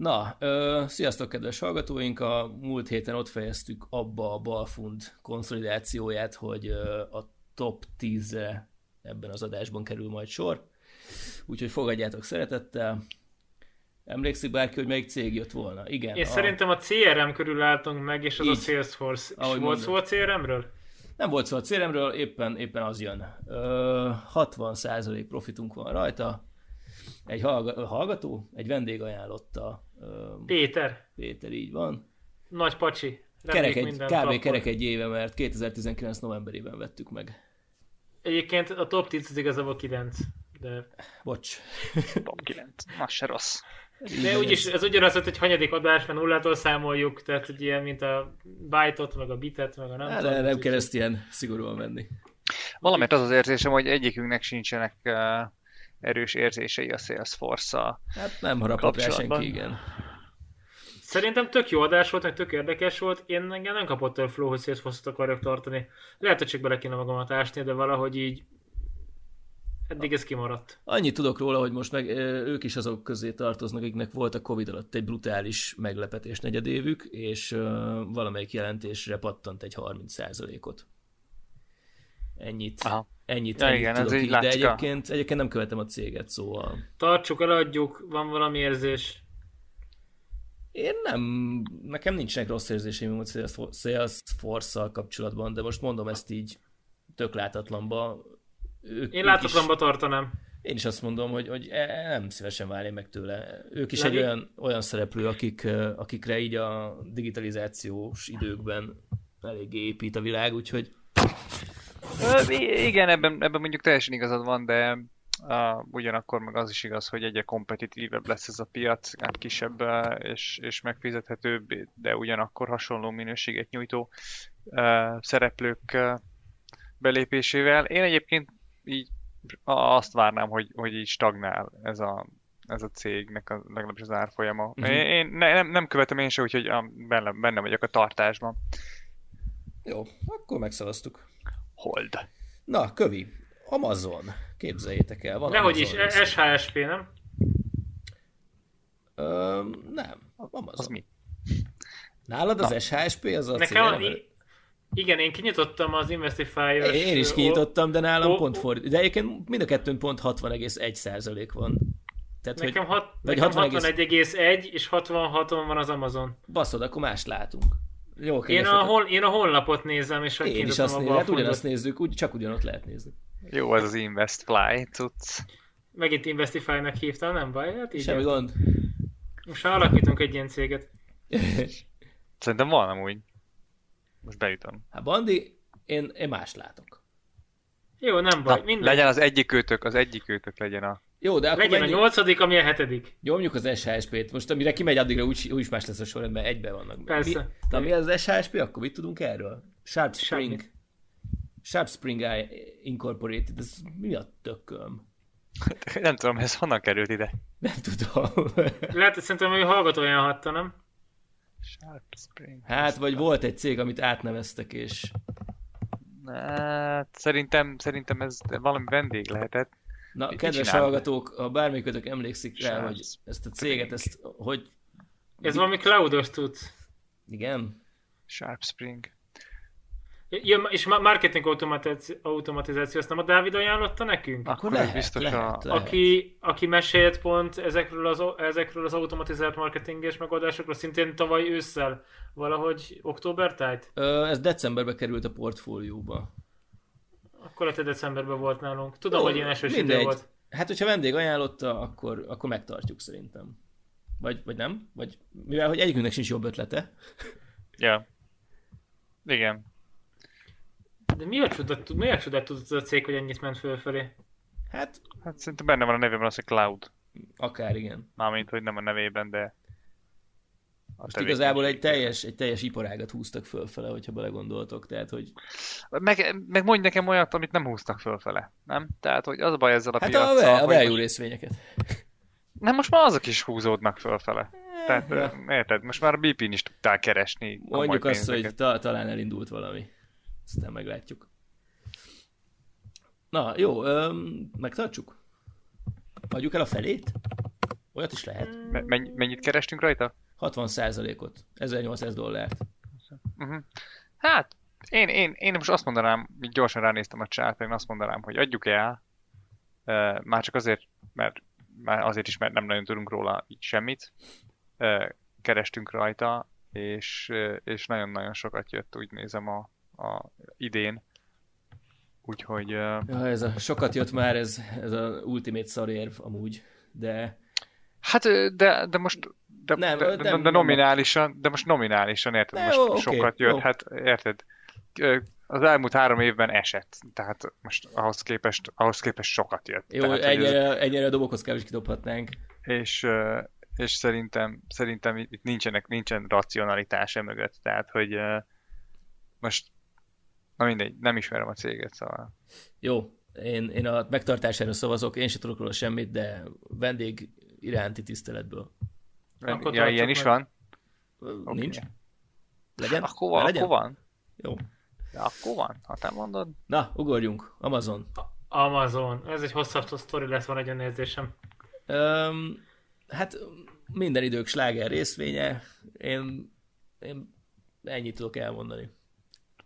Na, ö, sziasztok kedves hallgatóink! A múlt héten ott fejeztük abba a Balfund konszolidációját, hogy ö, a top 10-re ebben az adásban kerül majd sor. Úgyhogy fogadjátok szeretettel. Emlékszik bárki, hogy melyik cég jött volna? Igen. Én a... szerintem a CRM körül álltunk meg, és az Így, a Salesforce. És volt szó a CRM-ről? Nem volt szó a CRM-ről, éppen, éppen az jön. Ö, 60% profitunk van rajta. Egy hallgató, egy vendég ajánlotta. Péter. Péter, így van. Nagy pacsi. kerek egy, kb. Tapol. kerek egy éve, mert 2019 novemberében vettük meg. Egyébként a top 10 az igazából 9. De... Bocs. Top 9. Az se rossz. De úgyis ez ugyanaz, hogy hanyadik adás, mert nullától számoljuk, tehát hogy ilyen, mint a byte meg a bitet, meg a nem hát, tudom. Nem kell ezt ilyen szigorúan venni. Valamit az az érzésem, hogy egyikünknek sincsenek uh, erős érzései a Salesforce-szal Hát nem harapott rá senki, igen. Szerintem tök jó adás volt, meg tök érdekes volt. Én engem nem kapott el flow, hogy Salesforce-ot akarjak tartani. Lehet, hogy csak bele kéne magamat ásni, de valahogy így Eddig ez kimaradt. Annyit tudok róla, hogy most meg ők is azok közé tartoznak, akiknek volt a Covid alatt egy brutális meglepetés negyedévük, és valamelyik jelentésre pattant egy 30%-ot. Ennyit. Aha. Ennyit, ja, ennyit igen, tudok ez így, de egyébként, egyébként nem követem a céget, szóval... Tartsuk, eladjuk, van valami érzés. Én nem, nekem nincsenek rossz érzéseim a Salesforce-szal kapcsolatban, de most mondom ezt így tök látatlanba ők, Én látatlanba tartanám. Én is azt mondom, hogy, hogy e, nem szívesen válni meg tőle. Ők is Legi? egy olyan, olyan szereplő, akik, akikre így a digitalizációs időkben eléggé épít a világ, úgyhogy... Igen, ebben, ebben mondjuk teljesen igazad van, de uh, ugyanakkor meg az is igaz, hogy egyre kompetitívebb lesz ez a piac, hát kisebb és, és megfizethetőbb, de ugyanakkor hasonló minőséget nyújtó uh, szereplők uh, belépésével. Én egyébként így azt várnám, hogy, hogy így stagnál ez a, ez a cégnek a, legalábbis az árfolyama. Uh-huh. Én, én ne, nem, nem követem én se, úgyhogy benne, benne vagyok a tartásban. Jó, akkor megszavaztuk. Hold. Na, kövi. Amazon. Képzeljétek el. Van Nehogy is, SHSP, nem? Ö, nem. Amazon. Az mi? Nálad az Na. SHSP az a Nekem cél, igen, én kinyitottam az Investify-os... Én is kinyitottam, de nálam o, pont fordít. De egyébként mind a kettőn pont 60,1 százalék van. Tehát, nekem, hat, nekem 61,1 és 66 van az Amazon. Baszod, akkor mást látunk. Jó, én, a hol, én a honlapot nézem, és én is azt nézem, hát ugyanazt nézzük, úgy, csak ugyanott lehet nézni. Jó, az az InvestFly, tudsz. Megint Investify-nak hívtam, nem baj? Hát így Semmi gond. Most már alakítunk egy ilyen céget. Szerintem van amúgy. Most beütöm. Hát Bandi, én, én más látok. Jó, nem baj. Na, minden... Legyen az egyik őtök, az egyik őtök legyen a... Jó, de akkor Legyen menjünk... a nyolcadik, ami a hetedik. Nyomjuk az SHSP-t. Most amire kimegy, addigra úgy, úgy is más lesz a sorrend, mert egybe vannak. Persze. Mi, na mi az SHSP, akkor mit tudunk erről? Sharp Spring. Sharp, Sharp Spring Incorporated, ez mi a tököm? Nem tudom, ez honnan került ide? Nem tudom. Lehet, hogy szerintem, hogy hallgatóján hatta, nem? Sharp Spring. Hát, vagy volt egy cég, amit átneveztek, és... Hát, szerintem, szerintem ez valami vendég lehetett. Na, Mit kedves hallgatók, ha bármelyikötök emlékszik Sharp rá, hogy ezt a céget, ezt hogy... Ez valami cloudos tud. Igen? Sharp Spring. Ja, és marketing automatizáció, azt nem a Dávid ajánlotta nekünk? Akkor lehet, biztos lehet, a... lehet. Aki, aki mesélt pont ezekről az, ezekről az automatizált marketinges megoldásokról szintén tavaly ősszel, valahogy október tájt? Ö, ez decemberbe került a portfólióba. Akkor a te decemberben volt nálunk. Tudom, Ó, hogy ilyen esős idő volt. Hát, hogyha vendég ajánlotta, akkor, akkor megtartjuk szerintem. Vagy, vagy nem? Vagy, mivel hogy egyikünknek sincs jobb ötlete. Ja. Igen. De mi a csodát, mi a csodát tudott a cég, hogy ennyit ment fölfelé? Hát... Hát szerintem benne van a nevében az, hogy Cloud. Akár, igen. Mármint, hogy nem a nevében, de... Most igazából egy teljes, egy teljes iparágat húztak fölfele, hogyha belegondoltok, tehát hogy... Meg, meg mondj nekem olyat, amit nem húztak fölfele, nem? Tehát, hogy az a baj ezzel a hát piacsal, a, a value most... részvényeket. Nem, most már azok is húzódnak fölfele. Tehát, ja. érted, most már a BP-n is tudtál keresni Mondjuk azt, hogy ta, talán elindult valami. Aztán meglátjuk. Na, jó, öm, megtartsuk? Adjuk el a felét? Olyat is lehet. Me- mennyi, mennyit kerestünk rajta? 60%-ot. 1800 dollárt. Uh-huh. Hát, én, én, én most azt mondanám, így gyorsan ránéztem a csátra, én azt mondanám, hogy adjuk el, uh, már csak azért, mert már azért is, mert nem nagyon tudunk róla így semmit. Uh, kerestünk rajta, és, uh, és nagyon-nagyon sokat jött, úgy nézem a, a idén. Úgyhogy... Uh, Ja, ez a sokat jött már, ez, ez a ultimate szarérv amúgy, de hát, de, de most de, Nem, de, nem- de, nominálisan, de most nominálisan, érted? Ne, most jó, oké, sokat jött, jó. hát érted? Az elmúlt három évben esett, tehát most ahhoz képest, ahhoz képest sokat jött. jó, tehát, hogy ez- ennyire, ennyire a dobokhoz kell is kidobhatnánk. és, és szerintem, szerintem itt nincsenek, nincsen racionalitás mögött, tehát hogy most, na mindegy, nem ismerem a céget, szóval. Jó, én, én a megtartására szavazok, én sem tudok róla semmit, de vendég iránti tiszteletből. Akkor ja, ilyen tartsuk is meg. van? Okay. Nincs? Legyen? Akkor van, legyen? akkor van. Jó. Ja, akkor van, ha te mondod. Na, ugorjunk. Amazon. Amazon. Ez egy hosszabb sztori lesz, van egy olyan érzésem. Um, hát minden idők sláger részvénye. Én, én ennyit tudok elmondani.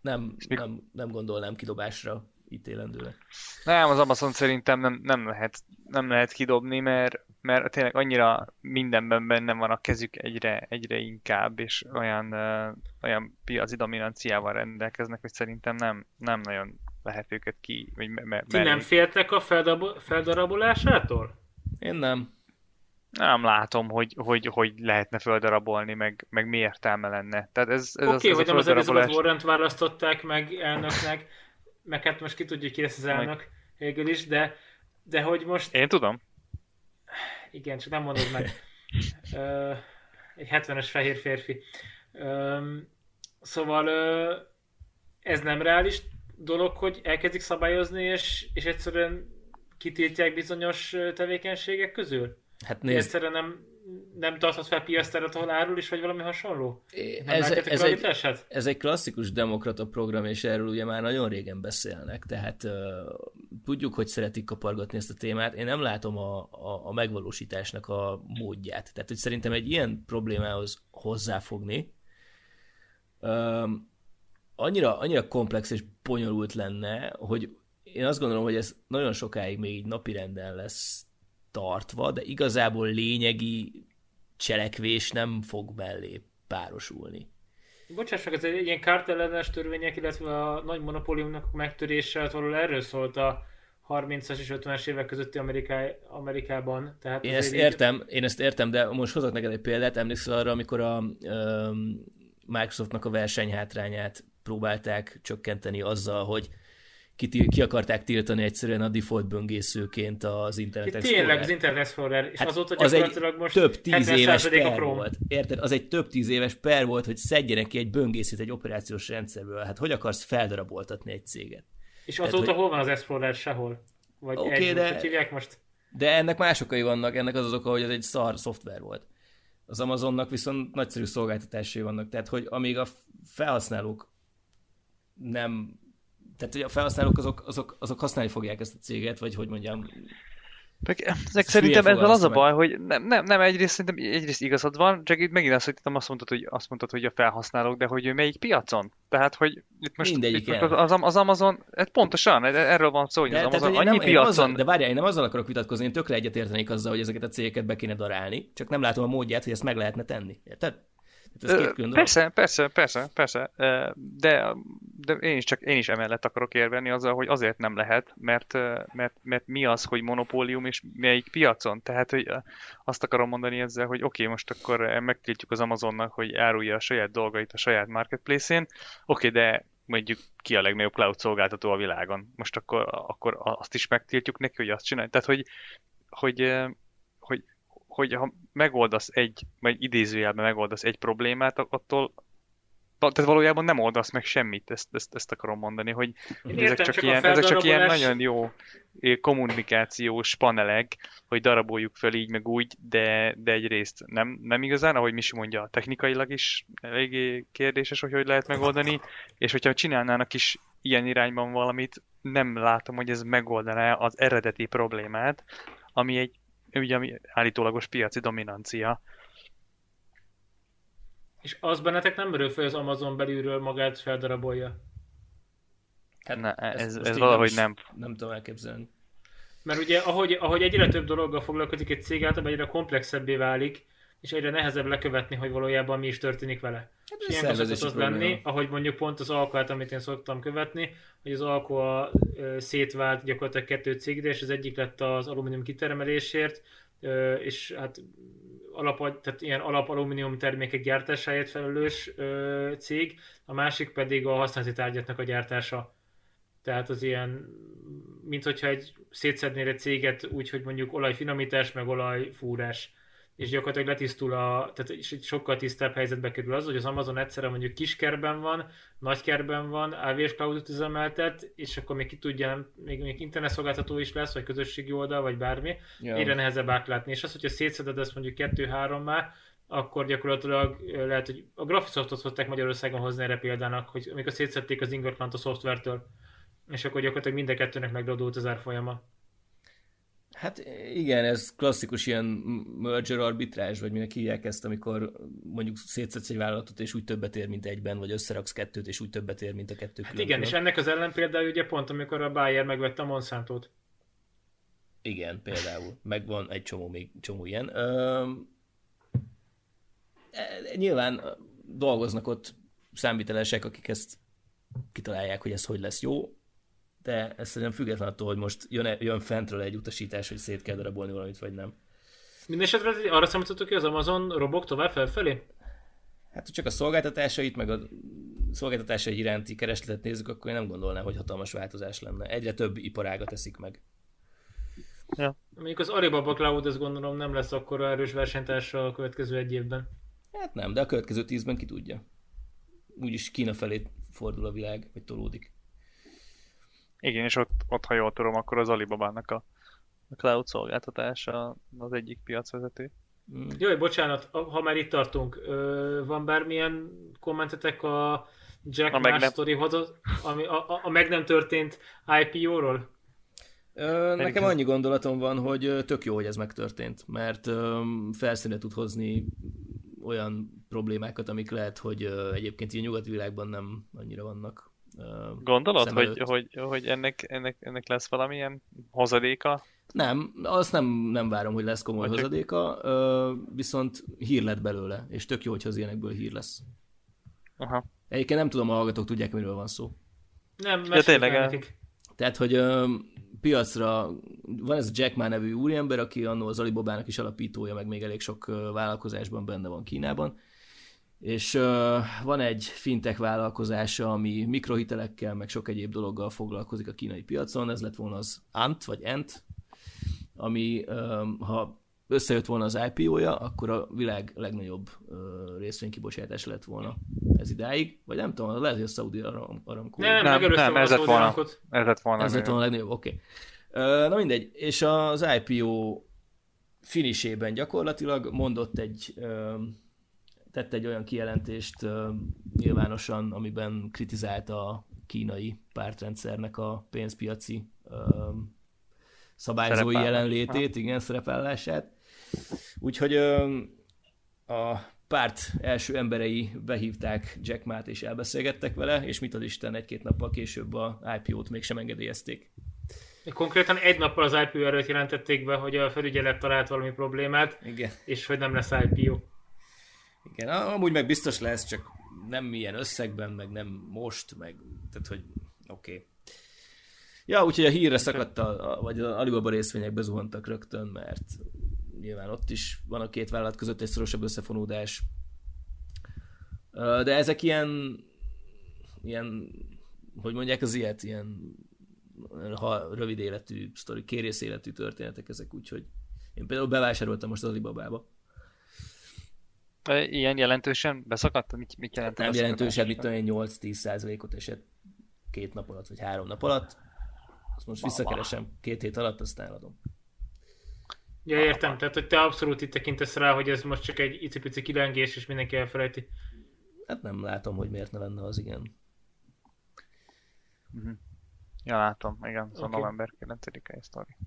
Nem, nem, nem gondolnám kidobásra ítélendőre. Nem, az Amazon szerintem nem, nem, lehet, nem lehet kidobni, mert, mert tényleg annyira mindenben benne van a kezük egyre, egyre inkább, és olyan, olyan piaci dominanciával rendelkeznek, hogy szerintem nem, nem nagyon lehet őket ki, vagy me, me, Ti nem féltek a feldabo- feldarabolásától? Én nem. nem látom, hogy, hogy, hogy lehetne földarabolni, meg, meg mi értelme lenne. Tehát ez, ez Oké, okay, az, hogy ez nem a az Elizabeth. Warren-t választották meg elnöknek, meg hát most ki tudja, hogy ki lesz az elnök végül is, de, de hogy most, Én tudom. Igen, csak nem mondod meg. Ö, egy 70-es fehér férfi. Ö, szóval ö, ez nem reális dolog, hogy elkezdik szabályozni, és, és egyszerűen kitiltják bizonyos tevékenységek közül? Hát nézd, Egyszerűen nem, nem tarthat fel piasztárat, ahol árul is, vagy valami hasonló? Nem ez, ez, egy... ez egy klasszikus demokrata program, és erről ugye már nagyon régen beszélnek, tehát uh, tudjuk, hogy szeretik kapargatni ezt a témát. Én nem látom a, a, a megvalósításnak a módját. Tehát, hogy szerintem egy ilyen problémához hozzáfogni, um, annyira, annyira komplex és bonyolult lenne, hogy én azt gondolom, hogy ez nagyon sokáig még így napirenden lesz tartva, de igazából lényegi cselekvés nem fog mellé párosulni. Bocsáss meg, ez egy ilyen kártellenes törvények, illetve a nagy monopóliumnak a megtörése, hát valahol erről szólt a 30-as és 50-es évek közötti Ameriká, Amerikában. Tehát Én ezt így- értem, én ezt értem, de most hozok neked egy példát, emlékszel arra, amikor a um, Microsoftnak a versenyhátrányát próbálták csökkenteni azzal, hogy ki, ki akarták tiltani egyszerűen a default böngészőként az Internet Explorer. Tényleg az Internet Explorer, és Hát azóta az egy most több tíz éves 70% a per Chrome. volt. Érted? Az egy több tíz éves per volt, hogy szedjenek ki egy böngészőt egy operációs rendszerből. Hát hogy akarsz feldaraboltatni egy céget? És Tehát, azóta hogy- hol van az Explorer? Sehol. Vagy okay, egy, de... hívják most? De ennek más okai vannak, ennek az az oka, hogy ez egy szar szoftver volt. Az Amazonnak viszont nagyszerű szolgáltatásai vannak, tehát hogy amíg a felhasználók nem, tehát hogy a felhasználók azok, azok, azok használni fogják ezt a céget, vagy hogy mondjam, Meg, ezek szerintem ezzel az a baj, hogy nem, nem, nem egyrészt szerintem egyrészt igazad van, csak itt megint azt, hogy nem azt mondtad, hogy, azt mondtad, hogy a felhasználók, de hogy melyik piacon. Tehát, hogy itt most, Mindegyiken. itt az, az, az, Amazon, hát pontosan, erről van szó, hogy De, az tehát, Amazon hogy én annyi nem piacon... azzal, de várjál, én nem azzal akarok vitatkozni, én tökre egyetértenék azzal, hogy ezeket a cégeket be kéne darálni, csak nem látom a módját, hogy ezt meg lehetne tenni. Érted? Tehát ez két. Persze, persze, persze, persze, de, de én is csak én is emellett akarok érvelni azzal, hogy azért nem lehet, mert, mert, mert mi az, hogy monopólium és melyik piacon. Tehát, hogy azt akarom mondani ezzel, hogy oké, okay, most akkor megtiltjuk az Amazonnak, hogy árulja a saját dolgait a saját marketplace-én, oké, okay, de mondjuk ki a legnagyobb cloud szolgáltató a világon. Most akkor, akkor azt is megtiltjuk neki, hogy azt csinálja. Tehát, hogy, hogy hogy ha megoldasz egy, vagy idézőjelben megoldasz egy problémát, attól tehát valójában nem oldasz meg semmit, ezt, ezt, ezt akarom mondani, hogy Én ezek értem, csak, csak ilyen, ezek csak ilyen nagyon jó eh, kommunikációs panelek, hogy daraboljuk fel így meg úgy, de, de egyrészt nem, nem igazán, ahogy Misi mondja, technikailag is eléggé kérdéses, hogy hogy lehet megoldani, és hogyha csinálnának is ilyen irányban valamit, nem látom, hogy ez megoldaná az eredeti problémát, ami egy ugye ami állítólagos piaci dominancia. És az bennetek nem merül fel, az Amazon belülről magát feldarabolja? Hát ne, ez, ez, ez valahogy is- nem. Nem tudom elképzelni. Mert ugye, ahogy, ahogy egyre több dologgal foglalkozik egy cég, általában egyre komplexebbé válik, és egyre nehezebb lekövetni, hogy valójában mi is történik vele. Hát És ilyenkor szokott az lenni, probléma. ahogy mondjuk pont az Alcoát, amit én szoktam követni, hogy az ö, szétvált gyakorlatilag kettő cégre, és az egyik lett az alumínium kitermelésért, és hát alap, tehát ilyen alap alumínium termékek gyártásáért felelős cég, a másik pedig a használati tárgyaknak a gyártása. Tehát az ilyen, mint hogyha egy szétszednél egy céget úgy, hogy mondjuk olajfinomítás, meg olajfúrás. És gyakorlatilag letisztul a, tehát sokkal tisztább helyzetbe kerül az, hogy az Amazon egyszerre mondjuk kiskerben van, nagykerben van, AWS Cloud-ot üzemeltet, és akkor még ki tudja, még, még internetszolgáltató is lesz, vagy közösségi oldal, vagy bármi, Ja. egyre nehezebb átlátni. És az, hogyha szétszeded ezt mondjuk kettő-három már, akkor gyakorlatilag lehet, hogy a Graphisoftot szokták Magyarországon hozni erre példának, hogy amikor szétszedték az ingatlant a szoftvertől, és akkor gyakorlatilag mind a kettőnek megradult az árfolyama. Hát igen, ez klasszikus ilyen merger arbitrázs, vagy minek hívják ezt, amikor mondjuk szétszedsz egy vállalatot, és úgy többet ér, mint egyben, vagy összeraksz kettőt, és úgy többet ér, mint a kettő Hát külön igen, és ennek az ellenpéldája ugye pont, amikor a Bayer megvette a Monsantot. Igen, például. Meg van egy csomó, még csomó ilyen. Öm, e, nyilván dolgoznak ott számvitelesek, akik ezt kitalálják, hogy ez hogy lesz jó, de ez szerintem független attól, hogy most jön, jön fentről egy utasítás, hogy szét kell darabolni valamit, vagy nem. Mindenesetre arra számítottok, hogy az Amazon robog tovább felfelé? Hát, csak a szolgáltatásait, meg a szolgáltatásai iránti keresletet nézzük, akkor én nem gondolnám, hogy hatalmas változás lenne. Egyre több iparágat teszik meg. Mondjuk az Alibaba Cloud, ezt gondolom nem lesz akkor erős versenytársa a következő egy évben. Hát nem, de a következő tízben ki tudja. Úgyis Kína felé fordul a világ, vagy tolódik. Igen, és ott, ott ha jól tudom, akkor az Alibabának a, a cloud szolgáltatása az egyik piacvezető. Mm. Jaj, bocsánat, a- ha már itt tartunk, van bármilyen kommentetek a Jack A meg más nem- sztorihoz, ami a, a, a meg nem történt IPO-ról? Ö, nekem annyi gondolatom van, hogy tök jó, hogy ez megtörtént, mert ö, felszíne tud hozni olyan problémákat, amik lehet, hogy egyébként ilyen nyugati világban nem annyira vannak. Gondolod, hogy, hogy, hogy ennek, ennek, ennek lesz valamilyen hozadéka? Nem, azt nem, nem várom, hogy lesz komoly csak- hozadéka, ö, viszont hír lett belőle, és tök jó, hogyha az ilyenekből hír lesz. Aha. Egyébként nem tudom, a hallgatók tudják, miről van szó. Nem, Ja, tényleg, nekik. Tehát, hogy ö, piacra van ez a Jack Ma nevű úriember, aki annó az Alibabának is alapítója, meg még elég sok vállalkozásban benne van Kínában. És van egy fintech vállalkozása, ami mikrohitelekkel, meg sok egyéb dologgal foglalkozik a kínai piacon. Ez lett volna az Ant, vagy Ant, ami ha összejött volna az IPO-ja, akkor a világ legnagyobb ö, részvénykibocsátás lett volna ez idáig. Vagy nem tudom, lehet, hogy a Saudi Aram- Aramco. Nem, Nem, nem, ez a lett volna. Ez lett volna. Ez lett a- volna a legnagyobb, oké. Okay. Na mindegy, és az IPO finisében gyakorlatilag mondott egy, tett egy olyan kijelentést ö, nyilvánosan, amiben kritizálta a kínai pártrendszernek a pénzpiaci ö, szabályzói Szerepállás. jelenlétét, igen, szerepállását. Úgyhogy a párt első emberei behívták Jack Ma-t és elbeszélgettek vele, és mit ad Isten, egy-két nappal később a IPO-t mégsem engedélyezték. Konkrétan egy nappal az IPO előtt jelentették be, hogy a felügyelet talált valami problémát, Igen. és hogy nem lesz IPO. Igen, amúgy meg biztos lesz, csak nem ilyen összegben, meg nem most, meg, tehát hogy oké. Okay. Ja, úgyhogy a hírre szakadt, a, vagy az Alibaba részvények bezuhantak rögtön, mert nyilván ott is van a két vállalat között egy szorosabb összefonódás. De ezek ilyen, ilyen, hogy mondják az ilyet, ilyen ha rövid életű sztori, kérész életű történetek ezek, úgyhogy én például bevásároltam most az Alibabába. Ilyen jelentősen beszakadt? Mit, mit jelent? a Nem jelentős, hát mit tudom én, 8-10 százalékot esett két nap alatt, vagy három nap alatt. Azt most visszakeresem két hét alatt, aztán eladom. Ja, értem, tehát hogy te abszolút itt tekintesz rá, hogy ez most csak egy icipici kilengés, és mindenki elfelejti. Hát nem látom, hogy miért ne lenne az, igen. Ja, látom, igen, ez a Oké. november 9-e sztori.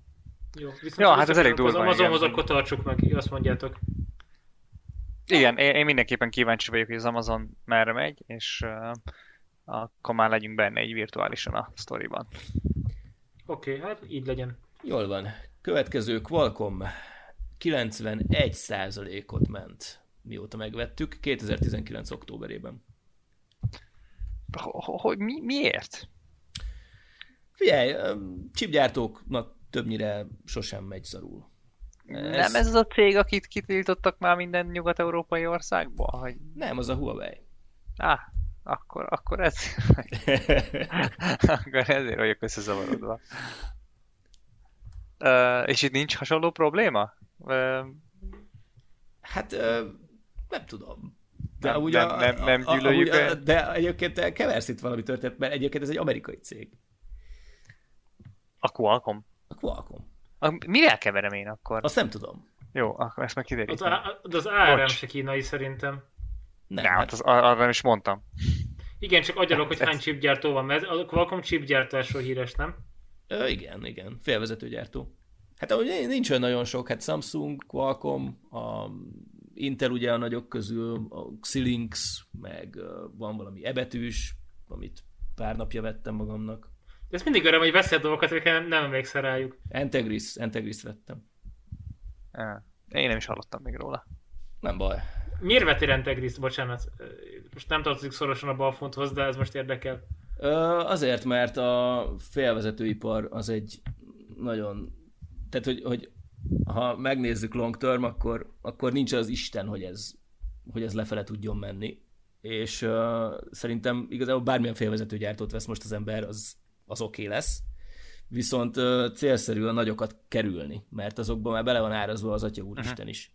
Jó, viszont Ja, hát ez elég durva, Az Amazonhoz akkor tartsuk meg, azt mondjátok. Igen, én, én mindenképpen kíváncsi vagyok, hogy az Amazon merre megy, és uh, akkor már legyünk benne így virtuálisan a sztoriban. Oké, okay, hát így legyen. Jól van. Következő Qualcomm 91%-ot ment, mióta megvettük, 2019. októberében. Ho- ho- Hogy mi, miért? Figyelj, öm, chipgyártóknak többnyire sosem megy szarul. Ez... Nem ez az a cég, akit kitiltottak már minden nyugat-európai országba? Hogy... Nem, az a Huawei. Á, akkor, akkor ez... akkor ezért vagyok összezavarodva. Uh, és itt nincs hasonló probléma? Uh, Hát ö, nem tudom. De Nem- amúgy nem- nem- nem gyűlöljük amúgy, el. De egyébként keversz itt valami történet, mert egyébként ez egy amerikai cég. a Qualcomm. A Qualcomm. A, mivel keverem én akkor? Azt nem tudom. Jó, akkor ezt meg Az, kiderítem. á- az ARM Bocs. se kínai szerintem. Nem, Nem, hát az, arra nem is mondtam. Igen, csak agyalok, hogy Ez- hány chipgyártó van, mert a Qualcomm chipgyártásról híres, nem? Ö, igen, igen. Félvezetőgyártó. Hát amúgy nincs olyan nagyon sok, hát Samsung, Qualcomm, a Intel ugye a nagyok közül, a Xilinx, meg van valami ebetűs, amit pár napja vettem magamnak. De ez mindig öröm, hogy veszed dolgokat, amiket nem, nem emlékszel rájuk. Entegris, Entegris vettem. Én nem is hallottam még róla. Nem baj. Miért vettél Entegris? Bocsánat. Most nem tartozik szorosan a balfonthoz, de ez most érdekel. Ö, azért, mert a félvezetőipar az egy nagyon... Tehát, hogy, hogy ha megnézzük long term, akkor, akkor nincs az Isten, hogy ez, hogy ez lefele tudjon menni. És uh, szerintem igazából bármilyen félvezetőgyártót vesz most az ember, az, az oké okay lesz. Viszont célszerű a nagyokat kerülni, mert azokban már bele van árazva az Atya Úristen is.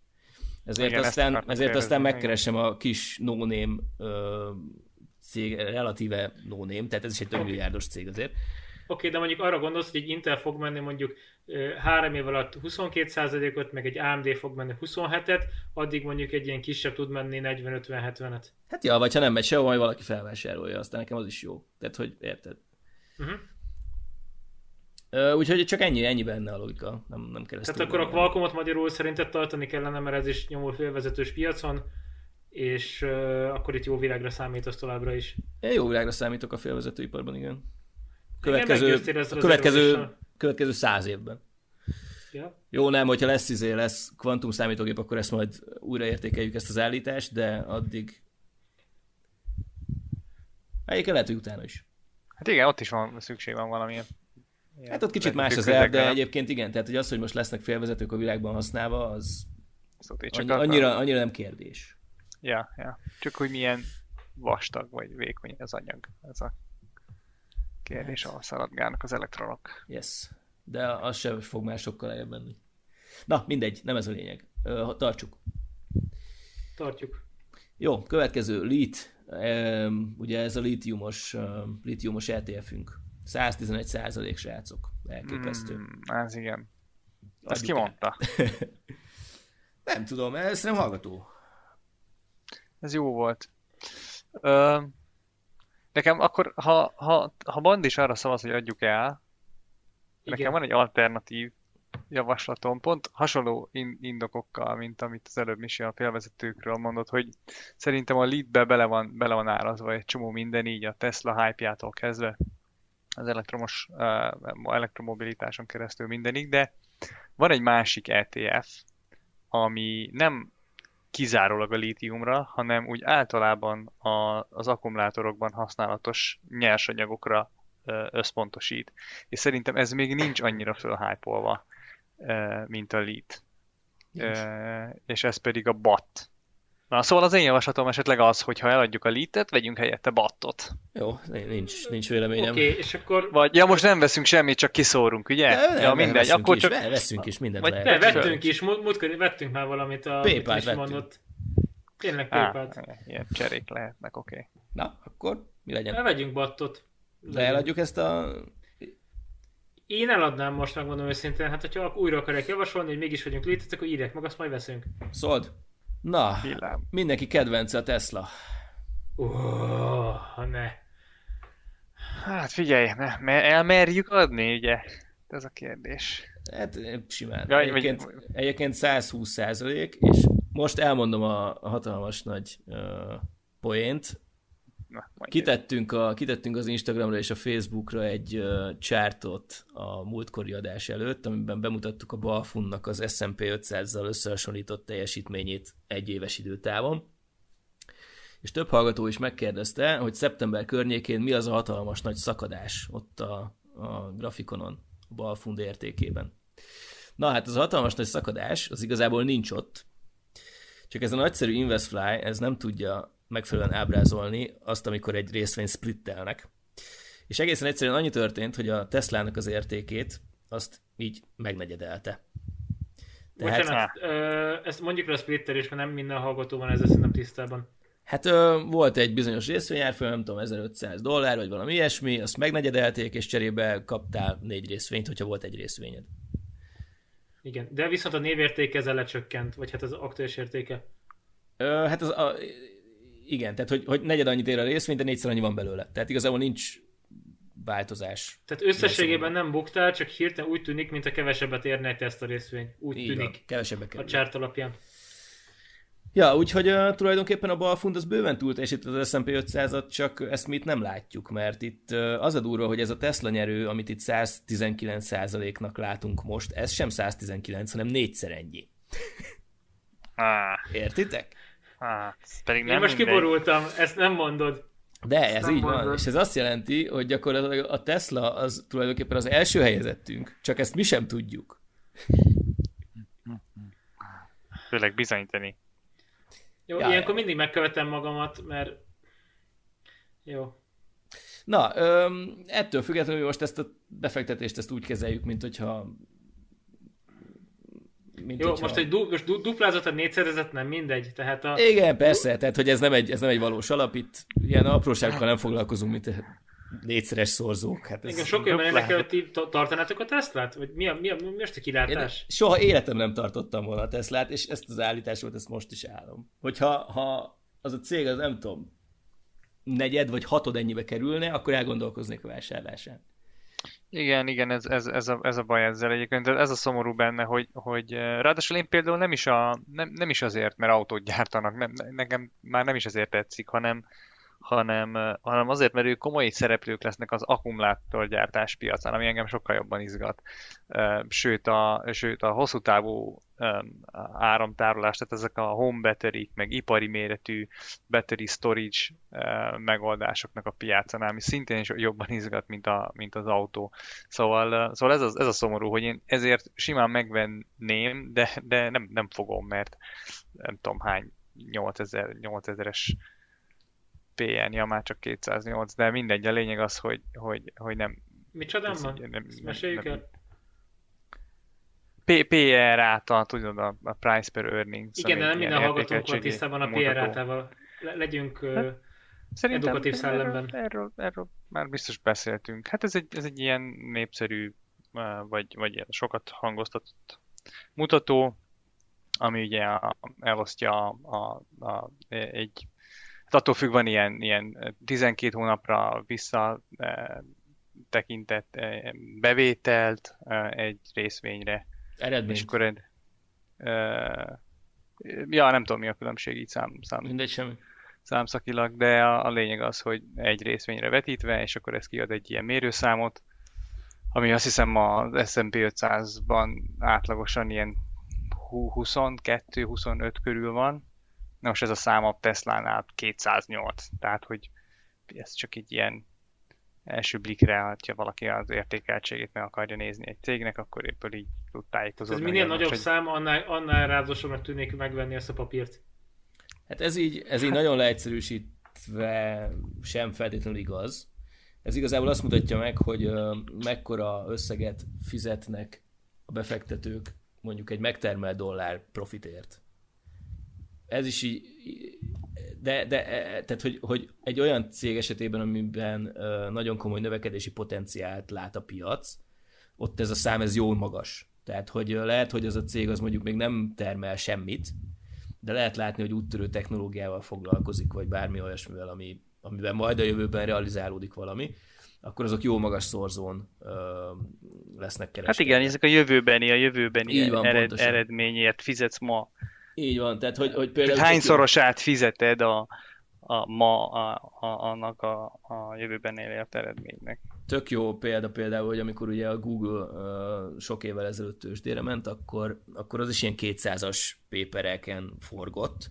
Ezért, Igen, aztán, ezért aztán kérdezni, megkeresem a kis no-name cég, relatíve no-name, tehát ez is egy több milliárdos cég azért. Oké, de mondjuk arra gondolsz, hogy egy Intel fog menni mondjuk három év alatt 22%-ot, meg egy AMD fog menni 27-et, addig mondjuk egy ilyen kisebb tud menni 40-50-70-et. Hát ja, vagy ha nem megy sehol, majd valaki felvásárolja, aztán nekem az is jó. Tehát, hogy érted? Uh-huh. Úgyhogy csak ennyi, ennyi benne a logika. Nem, nem kell ezt Tehát akkor a. Qualcommot magyarul szerinted tartani kellene, mert ez is nyomul félvezetős piacon, és uh, akkor itt jó világra számítasz továbbra is. Én jó világra számítok a félvezetőiparban, igen. Igen, Következő, a az következő, következő száz évben. Ja. Jó, nem, hogyha lesz izé, lesz kvantum számítógép, akkor ezt majd újraértékeljük ezt az állítást, de addig... Egyébként lehet, hogy utána is. Hát igen, ott is van szükség van valamilyen. ilyen Hát ott kicsit más az elv, de egyébként igen, tehát hogy az, hogy most lesznek félvezetők a világban használva, az Szóval annyi, annyira, annyira nem kérdés. Ja, ja. Csak hogy milyen vastag vagy vékony az anyag. Ez a kérdés, Hát. ahol szaladgálnak az elektronok. Yes. De az sem fog már sokkal eljebb menni. Na, mindegy, nem ez a lényeg. Tartsuk. Tartjuk. Jó, következő lit. Ugye ez a litiumos, um, litiumos ETF-ünk. 111 százalék srácok. Elképesztő. Mm. Ez igen. Ezt Adjuk ki mondta? Nem tudom, ez nem hallgató. Ez jó volt. Ö, nekem akkor, ha, ha, ha Band is arra szavaz, hogy adjuk el, Igen. nekem van egy alternatív javaslatom, pont hasonló in- indokokkal, mint amit az előbb Misi a félvezetőkről mondott, hogy szerintem a leadbe bele van, bele van árazva egy csomó minden, így a Tesla hype-jától kezdve az elektromos uh, elektromobilitáson keresztül mindenig, de van egy másik ETF, ami nem kizárólag a lítiumra, hanem úgy általában a, az akkumulátorokban használatos nyersanyagokra ö, összpontosít. És szerintem ez még nincs annyira fölhájpolva, mint a. Nincs. Ö, és ez pedig a BAT. Na, szóval az én javaslatom esetleg az, hogy ha eladjuk a lítet, vegyünk helyette battot. Jó, nincs, nincs véleményem. Oké, okay, és akkor Vagy, ja most nem veszünk semmit, csak kiszórunk, ugye? De nem, ja mindegy, veszünk akkor is, csak... ve- veszünk is, mindent Vagy lehet. ne, vettünk is, múlt, múltkor vettünk már valamit, a, is vettünk. mondott. Tényleg paypal ilyen cserék lehetnek, oké. Okay. Na, akkor mi legyen? Ne vegyünk battot. De eladjuk ezt a... Én eladnám most, megmondom őszintén, hát hogyha újra akarják javasolni, hogy mégis vagyunk létet, akkor írják meg, azt majd veszünk. Szóld? Na, Villám. mindenki kedvence a Tesla. Oh, ne. Hát figyelj, me- me- elmerjük adni, ugye? Ez a kérdés. Hát simán. Ja, egyébként, vagy- egyébként 120 százalék, és most elmondom a, a hatalmas nagy uh, poént. Na. Kitettünk, a, kitettünk az Instagramra és a Facebookra egy uh, csártot a múltkori adás előtt, amiben bemutattuk a Balfunnak az S&P 500-zal összehasonlított teljesítményét egy éves időtávon. És több hallgató is megkérdezte, hogy szeptember környékén mi az a hatalmas nagy szakadás ott a, a grafikonon, a Balfund értékében. Na hát az a hatalmas nagy szakadás, az igazából nincs ott, csak ez a nagyszerű InvestFly, ez nem tudja megfelelően ábrázolni azt, amikor egy részvény splittelnek. És egészen egyszerűen annyi történt, hogy a Teslának az értékét azt így megnegyedelte. Tehát, Bocsánat, ö, ezt mondjuk le a splitter is, mert nem minden hallgató van ezzel szerintem tisztában. hát ö, volt egy bizonyos részvényárfolyam, nem tudom, 1500 dollár, vagy valami ilyesmi, azt megnegyedelték, és cserébe kaptál négy részvényt, hogyha volt egy részvényed. Igen, de viszont a névértéke ezzel lecsökkent, vagy hát az aktuális értéke. Ö, hát az a, igen, tehát hogy, hogy negyed annyit ér a részvény, de négyszer annyi van belőle. Tehát igazából nincs változás. Tehát összességében nem buktál, csak hirtelen úgy tűnik, mint a kevesebbet érne teszt a részvény. Úgy Így tűnik van, kevesebbe a kerül. csárt alapján. Ja, úgyhogy uh, tulajdonképpen a balfund az bőven túl teljesít az S&P 500-at, csak ezt mi itt nem látjuk, mert itt uh, az a durva, hogy ez a Tesla nyerő, amit itt 119%-nak látunk most, ez sem 119, hanem négyszer ennyi. Á, Értitek? Á, ez pedig Én nem most mindegy. kiborultam, ezt nem mondod. De ez nem így van, mondod. és ez azt jelenti, hogy gyakorlatilag a Tesla az tulajdonképpen az első helyezettünk, csak ezt mi sem tudjuk. Főleg bizonyítani. Jó, Ja, ilyenkor mindig megkövetem magamat, mert... Jó. Na, öm, ettől függetlenül most ezt a befektetést ezt úgy kezeljük, mint hogyha mint Jó, hogyha... most egy du- most du- duplázott a négyszerezet, nem mindegy. Tehát a... Igen, persze, tehát hogy ez nem egy, ez nem egy valós alap, itt ilyen apróságokkal nem foglalkozunk, mint négyszeres szorzók. Hát ez... Igen, sok olyan érdekel, hogy ti ta- tartanátok a Teslát? Vagy mi a, mi a, mi most a Én kilátás? soha életem nem tartottam volna a Teslát, és ezt az állításomat ezt most is állom. Hogyha ha az a cég, az nem tudom, negyed vagy hatod ennyibe kerülne, akkor elgondolkoznék a vásárlásán. Igen, igen, ez, ez, ez, a, ez a baj ezzel egyébként, ez a szomorú benne, hogy, hogy ráadásul én például nem is, a, nem, nem is azért, mert autót gyártanak, nem, nekem már nem is azért tetszik, hanem, hanem, hanem azért, mert ők komoly szereplők lesznek az akkumulátorgyártás piacán, ami engem sokkal jobban izgat. Sőt, a, sőt, a hosszú távú áramtárolás, tehát ezek a home battery meg ipari méretű battery storage megoldásoknak a piacán, ami szintén is jobban izgat, mint, a, mint az autó. Szóval, szóval ez, az, ez a szomorú, hogy én ezért simán megvenném, de, de nem, nem fogom, mert nem tudom hány 8000, 8000-es PN, ja már csak 208, de mindegy, a lényeg az, hogy, hogy, hogy nem, Micsodám van? nem- nem- meséljük el? P- PR által, tudod, a, a price per earnings. Igen, de nem minden hallgatónk van tisztában a PR általával. Le- legyünk... ö, Szerintem Edukatív szellemben. Erről, erről, erről már biztos beszéltünk. Hát ez egy, ez egy ilyen népszerű, vagy, vagy ilyen sokat hangoztatott mutató, ami ugye elosztja a, a, a, egy, hát attól függ van ilyen, ilyen 12 hónapra vissza eh, tekintett eh, bevételt eh, egy részvényre, Eredmény. és akkor egy, eh, ja, nem tudom mi a különbség így szám, szám, Mindegy semmi. számszakilag, de a, a lényeg az, hogy egy részvényre vetítve, és akkor ez kiad egy ilyen mérőszámot, ami azt hiszem az S&P 500-ban átlagosan ilyen 22-25 körül van. Na most ez a szám a Teslánál 208, tehát hogy ez csak egy ilyen első blikre, ha valaki az értékeltségét meg akarja nézni egy cégnek, akkor éppen így tud ez tájékozódni. minél hogy most nagyobb egy- szám, annál, annál ráadásosabbnak tűnik megvenni ezt a papírt. Hát ez így, ez így nagyon leegyszerűsítve sem feltétlenül igaz. Ez igazából azt mutatja meg, hogy mekkora összeget fizetnek a befektetők mondjuk egy megtermelt dollár profitért. Ez is így, de, de e, tehát, hogy, hogy egy olyan cég esetében, amiben nagyon komoly növekedési potenciált lát a piac, ott ez a szám ez jól magas. Tehát, hogy lehet, hogy az a cég az mondjuk még nem termel semmit, de lehet látni, hogy úttörő technológiával foglalkozik, vagy bármi olyasmivel, ami, amiben majd a jövőben realizálódik valami, akkor azok jó magas szorzón ö, lesznek kereskedve. Hát igen, ezek a jövőbeni, a jövőbeni Így van, ered, pontosan. eredményért fizetsz ma. Így van, tehát hogy, hogy például... Tehát hányszorosát fizeted a, a ma a, a, annak a, a jövőben elért eredménynek. Tök jó példa például, hogy amikor ugye a Google uh, sok évvel ezelőtt tőzsdére ment, akkor, akkor az is ilyen 200-as pépereken forgott,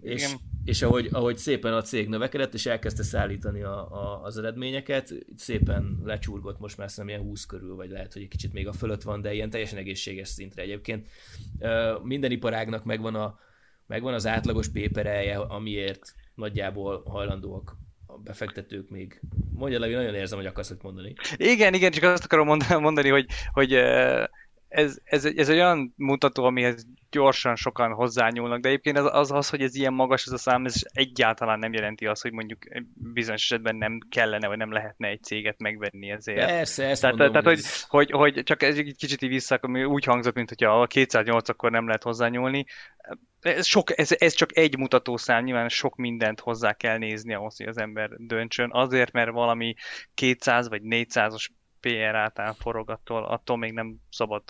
és, Igen. és ahogy, ahogy szépen a cég növekedett, és elkezdte szállítani a, a, az eredményeket, szépen lecsurgott most már szerintem ilyen 20 körül, vagy lehet, hogy egy kicsit még a fölött van, de ilyen teljesen egészséges szintre egyébként. Uh, minden iparágnak megvan, a, megvan az átlagos péperelje, amiért nagyjából hajlandóak befektetők még. Mondja Levi, nagyon érzem, hogy akarsz mondani. Igen, igen, csak azt akarom mond- mondani, hogy, hogy ez, ez, ez egy olyan mutató, amihez gyorsan sokan hozzányúlnak, de egyébként az, az, az, hogy ez ilyen magas ez a szám, ez egyáltalán nem jelenti azt, hogy mondjuk bizonyos esetben nem kellene, vagy nem lehetne egy céget megvenni ezért. Persze, ezt Tehát, mondom, tehát hogy, ez- hogy, hogy, csak ez egy kicsit így vissza, ami úgy hangzott, mint hogyha a 208 akkor nem lehet hozzányúlni. Ez, sok, ez, ez csak egy mutatószám, nyilván sok mindent hozzá kell nézni ahhoz, hogy az ember döntsön. Azért, mert valami 200 vagy 400-os PR átán forog, attól, attól még nem szabad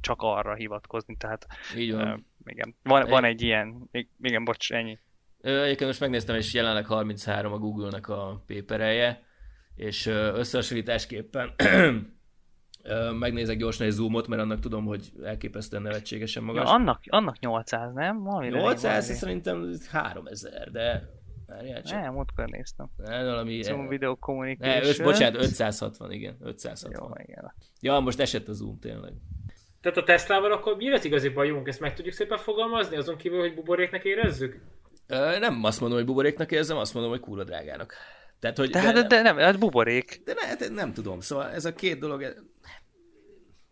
csak arra hivatkozni. Tehát így van. uh, igen, van, van egy ilyen, igen, bocs, ennyi. Egyébként most megnéztem, és jelenleg 33 a Google-nek a péperelje, és összehasonlításképpen megnézek gyorsan egy zoomot, mert annak tudom, hogy elképesztően nevetségesen Ja, magas. annak, annak 800, nem? Valami 800 szerintem 3000, de várjál csak. Nem, múltkor néztem. Ne, valami... Zoom Video Ne, Communication. öt, bocsánat, 560, igen, 560. Jó, igen. Ja, most esett a zoom tényleg. Tehát a Teslával akkor mi az igazi bajunk? Ezt meg tudjuk szépen fogalmazni, azon kívül, hogy buboréknek érezzük? Ö, nem azt mondom, hogy buboréknak érzem, azt mondom, hogy kurva drágának. Tehát, hogy, De, de, de nem, ez buborék. De ne, de nem tudom, szóval ez a két dolog...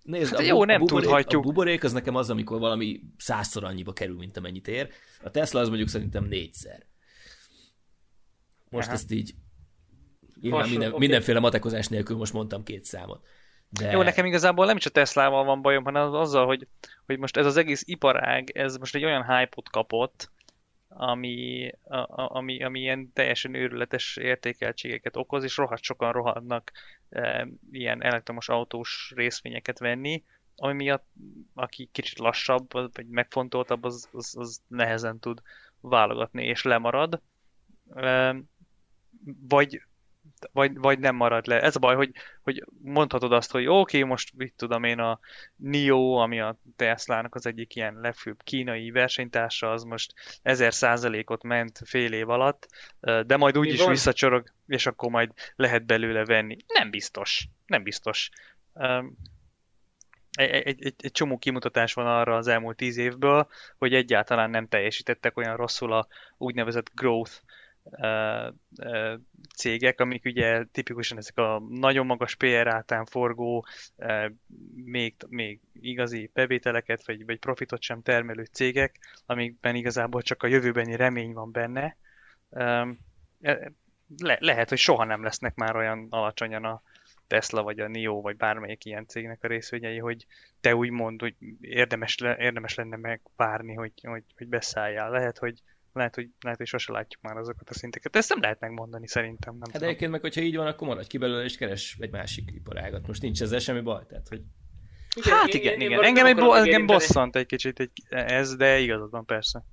Nézd, Hát a, jó, bu- nem a buborék, tudhatjuk. A buborék az nekem az, amikor valami százszor annyiba kerül, mint amennyit ér. A Tesla az mondjuk szerintem négyszer. Most Aha. ezt így... Nyilván Hasonló, minden, oké. mindenféle matekozás nélkül most mondtam két számot. De... Jó, nekem igazából nem is a Teslával van bajom, hanem az azzal, hogy, hogy most ez az egész iparág, ez most egy olyan hype-ot kapott, ami, a, a, ami, ami ilyen teljesen őrületes értékeltségeket okoz, és rohadt sokan rohadnak e, ilyen elektromos autós részvényeket venni, ami miatt aki kicsit lassabb, vagy megfontoltabb, az, az, az nehezen tud válogatni, és lemarad. E, vagy, vagy, vagy nem marad le. Ez a baj, hogy, hogy mondhatod azt, hogy oké, okay, most mit tudom én, a NIO, ami a Tesla-nak az egyik ilyen legfőbb kínai versenytársa, az most 1000 százalékot ment fél év alatt, de majd úgy Mi is van? visszacsorog, és akkor majd lehet belőle venni. Nem biztos. Nem biztos. Egy, egy, egy, csomó kimutatás van arra az elmúlt tíz évből, hogy egyáltalán nem teljesítettek olyan rosszul a úgynevezett growth cégek, amik ugye tipikusan ezek a nagyon magas PR átán forgó, még, még igazi bevételeket vagy, vagy profitot sem termelő cégek, amikben igazából csak a jövőbeni remény van benne. Ö, le, lehet, hogy soha nem lesznek már olyan alacsonyan a Tesla vagy a NIO vagy bármelyik ilyen cégnek a részvényei, hogy te úgy mond, hogy érdemes, érdemes lenne megvárni, hogy, hogy, hogy beszálljál. Lehet, hogy lehet, hogy, lehet, hogy sose látjuk már azokat a szinteket. Ezt nem lehet megmondani szerintem. Nem Hát tudom. egyébként meg, hogyha így van, akkor maradj ki belőle, és keres egy másik iparágat. Most nincs ezzel semmi baj, tehát, hogy Hát igen, igen. valahogy Engem, egy, bo- engem megérinteni- bosszant egy kicsit egy, ez, de igazad van persze.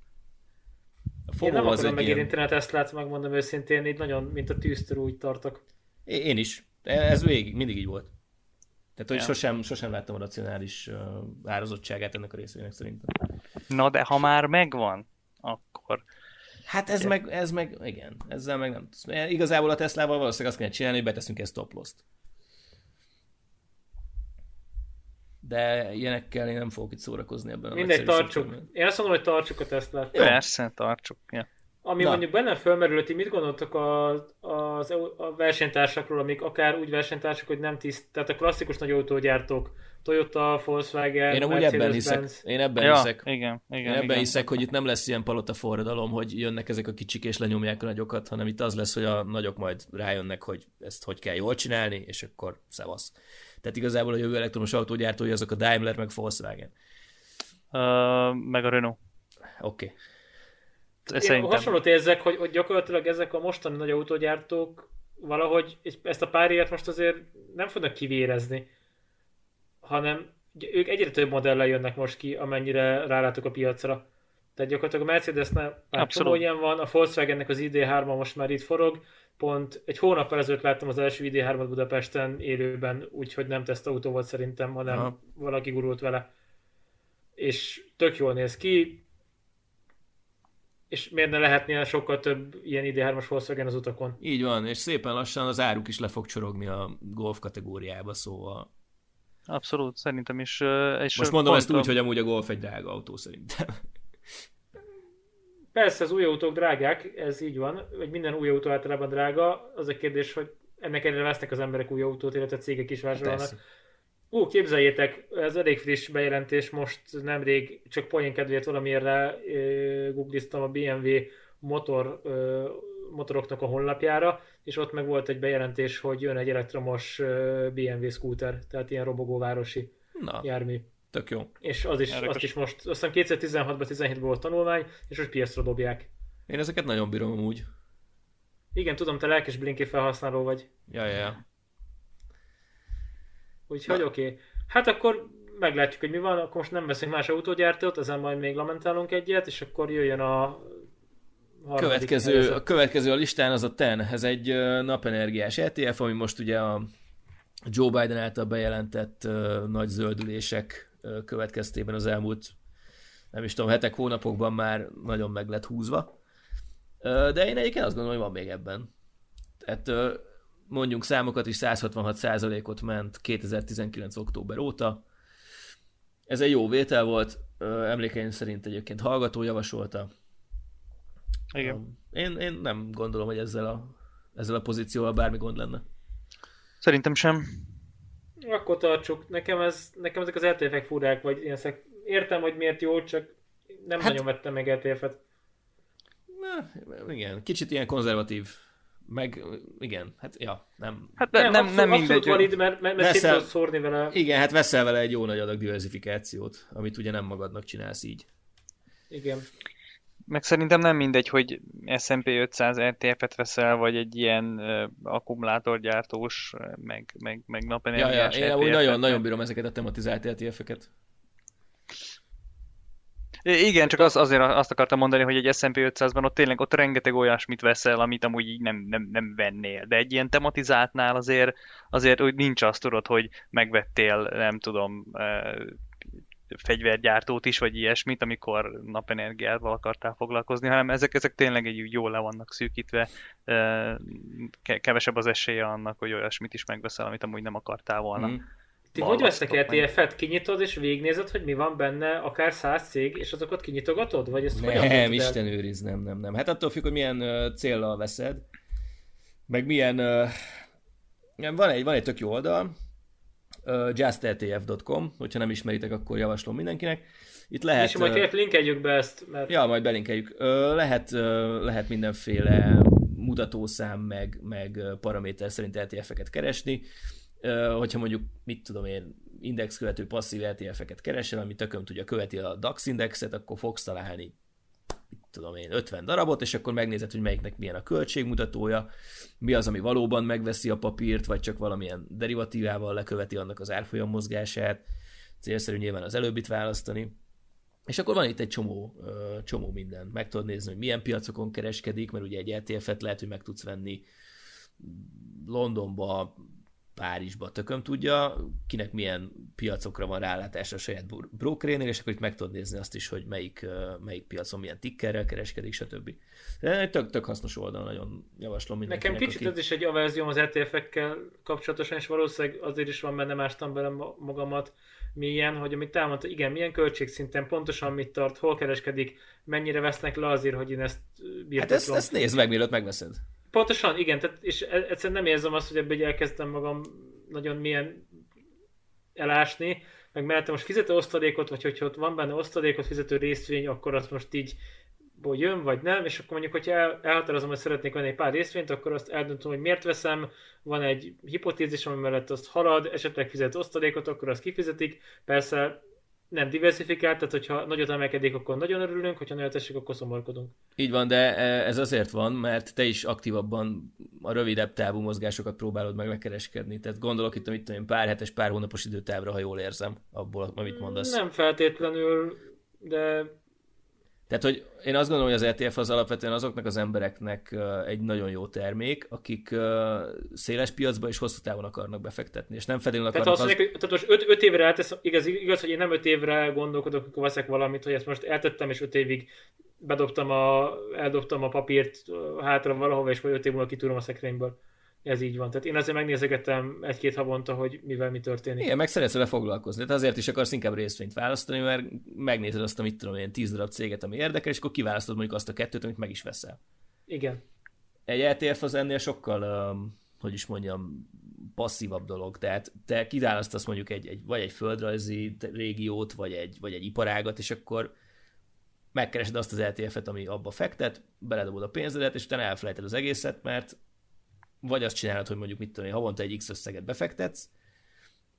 a Én nem az akarom egy ilyen... megérinteni a Teslát, megmondom őszintén, így nagyon, mint a tűztől úgy tartok. É- Én is. Ez végig, mindig így volt. Tehát, hogy Ja. sosem, sosem láttam a racionális uh, árazottságát ennek a részvénynek szerintem. Na de ha már megvan, akkor Hát ez meg, ez meg, igen, ezzel meg nem tudsz. Igazából a Teslával valószínűleg azt kéne csinálni, hogy beteszünk egy stop loss-t. De ilyenekkel én nem fogok itt szórakozni ebben a Mindegy, nagyszerű tartsuk. szektorban. Én azt mondom, hogy tartsuk a Teslát. Persze, tartsuk. Ja. Ami Na. mondjuk bennem fölmerült, hogy mit gondoltok a, az, EU- a versenytársakról, amik akár úgy versenytársak, hogy nem tiszt, tehát a klasszikus nagy autógyártók, Toyota, Volkswagen, Én amúgy ebben hiszek. Én ebben ja, hiszek. igen, igen, Én ebben igen. hiszek, hogy itt nem lesz ilyen palota forradalom, hogy jönnek ezek a kicsik és lenyomják a nagyokat, hanem itt az lesz, hogy a nagyok majd rájönnek, hogy ezt hogy kell jól csinálni, és akkor szevasz. Tehát igazából a jövő elektromos autógyártói azok a Daimler meg Volkswagen. Uh, meg a Renault. Oké. Okay. Én Szerintem. hasonlót érzek, hogy, hogy gyakorlatilag ezek a mostani nagy autógyártók valahogy ezt a pár évet most azért nem fognak kivérezni, hanem ők egyre több modellel jönnek most ki, amennyire rálátok a piacra. Tehát gyakorlatilag a Mercedesnél már csomó ilyen van, a Volkswagennek az ID3 most már itt forog, pont egy hónap ezelőtt láttam az első ID3-at Budapesten élőben, úgyhogy nem tesztautó volt szerintem, hanem Aha. valaki gurult vele. És tök jól néz ki, és miért ne lehetnél sokkal több ilyen ID3-as Volkswagen az utakon? Így van, és szépen lassan az áruk is le fog csorogni a golf kategóriába, szóval Abszolút, szerintem is. És Most mondom ezt úgy, hogy amúgy a Golf egy drága autó szerintem. Persze, az új autók drágák, ez így van, hogy minden új autó általában drága. Az a kérdés, hogy ennek ellenére vesznek az emberek új autót, illetve a cégek is vásárolnak. Ú, képzeljétek, ez elég friss bejelentés, most nemrég csak poén kedvéért valamiért rá googliztam a BMW motor, motoroknak a honlapjára, és ott meg volt egy bejelentés, hogy jön egy elektromos BMW scooter, tehát ilyen robogóvárosi Na. jármű. Tök jó. És az is, azt is most, azt hiszem 2016-ban, 17-ben volt tanulmány, és most piacra dobják. Én ezeket nagyon bírom amúgy. Igen, tudom, te lelkes Blinky felhasználó vagy. Ja, ja, ja. Úgyhogy oké. Okay. Hát akkor meglátjuk, hogy mi van, akkor most nem veszünk más autógyártót, ezen majd még lamentálunk egyet, és akkor jöjjön a következő, a következő a listán az a TEN, ez egy napenergiás ETF, ami most ugye a Joe Biden által bejelentett uh, nagy zöldülések uh, következtében az elmúlt nem is tudom, hetek, hónapokban már nagyon meg lett húzva. Uh, de én egyébként azt gondolom, hogy van még ebben. Tehát mondjunk számokat is, 166%-ot ment 2019. október óta. Ez egy jó vétel volt, emlékeim szerint egyébként hallgató javasolta. Igen. Én, én nem gondolom, hogy ezzel a, ezzel a pozícióval bármi gond lenne. Szerintem sem. Akkor tartsuk. Nekem, ez, nekem ezek az LTF-ek furák, vagy ilyen szek... értem, hogy miért jó, csak nem hát... nagyon vettem meg LTF-et. Na, igen, kicsit ilyen konzervatív meg igen, hát ja, nem. Hát nem, nem, nem, abszolút, nem mindegy. Abszolút valid, mert, mert veszel, szórni vele. Igen, hát veszel vele egy jó nagy adag diversifikációt, amit ugye nem magadnak csinálsz így. Igen. Meg szerintem nem mindegy, hogy S&P 500 RTF-et veszel, vagy egy ilyen uh, akkumulátorgyártós, meg, meg, meg napenergiás ja, ja, Én nagyon, nagyon bírom ezeket a tematizált RTF-eket. Igen, csak az, azért azt akartam mondani, hogy egy S&P 500-ban ott tényleg ott rengeteg olyasmit veszel, amit amúgy így nem, nem, nem vennél. De egy ilyen tematizáltnál azért, azért úgy nincs azt tudod, hogy megvettél, nem tudom, fegyvergyártót is, vagy ilyesmit, amikor napenergiával akartál foglalkozni, hanem ezek, ezek tényleg egy jól le vannak szűkítve, kevesebb az esélye annak, hogy olyasmit is megveszel, amit amúgy nem akartál volna. Mm. Ti hogy vesztek ETF-et? Kinyitod és végignézed, hogy mi van benne, akár száz cég, és azokat kinyitogatod? Vagy ezt nem, Isten őriz, nem, nem, nem. Hát attól függ, hogy milyen uh, céllal veszed, meg milyen... Uh, van, egy, van egy tök jó oldal, justetf.com, hogyha nem ismeritek, akkor javaslom mindenkinek. Itt lehet... És majd kérlek linkeljük be ezt. Mert... Ja, majd belinkeljük. Lehet, lehet mindenféle mutatószám, meg, meg paraméter szerint ETF-eket keresni. Hogyha mondjuk, mit tudom én, index követő passzív ETF-eket keresel, ami tököm tudja követi a DAX indexet, akkor fogsz találni tudom én, 50 darabot, és akkor megnézed, hogy melyiknek milyen a költségmutatója, mi az, ami valóban megveszi a papírt, vagy csak valamilyen derivatívával leköveti annak az árfolyam mozgását. Célszerű nyilván az előbbit választani. És akkor van itt egy csomó, csomó minden. Meg tudod nézni, hogy milyen piacokon kereskedik, mert ugye egy ETF-et lehet, hogy meg tudsz venni Londonba, Párizsba, tököm tudja, kinek milyen piacokra van rálátása a saját brokerénél, és akkor itt meg tudod nézni azt is, hogy melyik, melyik piacon milyen tickerrel kereskedik, stb. De tök, tök hasznos oldal, nagyon javaslom mindenkinek. Nekem kicsit aki... ez is egy averzióm az ETF-ekkel kapcsolatosan, és valószínűleg azért is van benne mástam bele magamat, milyen, hogy amit elmondta, igen, milyen költségszinten, pontosan mit tart, hol kereskedik, mennyire vesznek le azért, hogy én ezt birtoklom. Hát ezt, ezt nézd meg, mielőtt megveszed. Pontosan, igen, tehát, és e- egyszerűen nem érzem azt, hogy ebbe elkezdtem magam nagyon milyen elásni, meg mellette most fizető osztalékot, vagy hogyha ott van benne osztalékot, fizető részvény, akkor azt most így jön, vagy nem, és akkor mondjuk, hogyha el, elhatározom, hogy szeretnék venni egy pár részvényt, akkor azt eldöntöm, hogy miért veszem, van egy hipotézis, ami mellett azt halad, esetleg fizet osztalékot, akkor azt kifizetik. Persze nem diversifikált, tehát hogyha nagyot emelkedik, akkor nagyon örülünk, hogyha nagyot esik, akkor szomorkodunk. Így van, de e, ez azért van, mert te is aktívabban a rövidebb távú mozgásokat próbálod meg megkereskedni. Tehát gondolok itt, amit tudom, én, pár hetes, pár hónapos időtávra, ha jól érzem, abból, amit mondasz. Nem feltétlenül, de Tehát, hogy én azt gondolom, hogy az ETF az alapvetően azoknak az embereknek egy nagyon jó termék, akik széles piacba és hosszú távon akarnak befektetni, és nem feltétlenül Tehát akarnak azt mondják, hogy tehát most 5 évre eltesz, igaz, igaz, hogy én nem 5 évre gondolkodok, amikor veszek valamit, hogy ezt most eltettem, és 5 évig bedobtam a, eldobtam a papírt hátra valahova, és majd 5 év múlva kitúrom a szekrényből. Ez így van. Tehát én azért megnézegetem egy-két havonta, hogy mivel mi történik. Igen, meg szeretsz vele foglalkozni. Tehát azért is akarsz inkább részvényt választani, mert megnézed azt, amit tudom én, 10 darab céget, ami érdekel, és akkor kiválasztod mondjuk azt a kettőt, amit meg is veszel. Igen. Egy ETF az ennél sokkal, hogy is mondjam, passzívabb dolog. Tehát te kiválasztasz mondjuk egy, egy, vagy egy földrajzi régiót, vagy egy, vagy egy iparágat, és akkor megkeresed azt az ETF-et, ami abba fektet, beledobod a pénzedet, és utána elfelejted az egészet, mert vagy azt csinálod, hogy mondjuk mit tudom havonta egy X összeget befektetsz,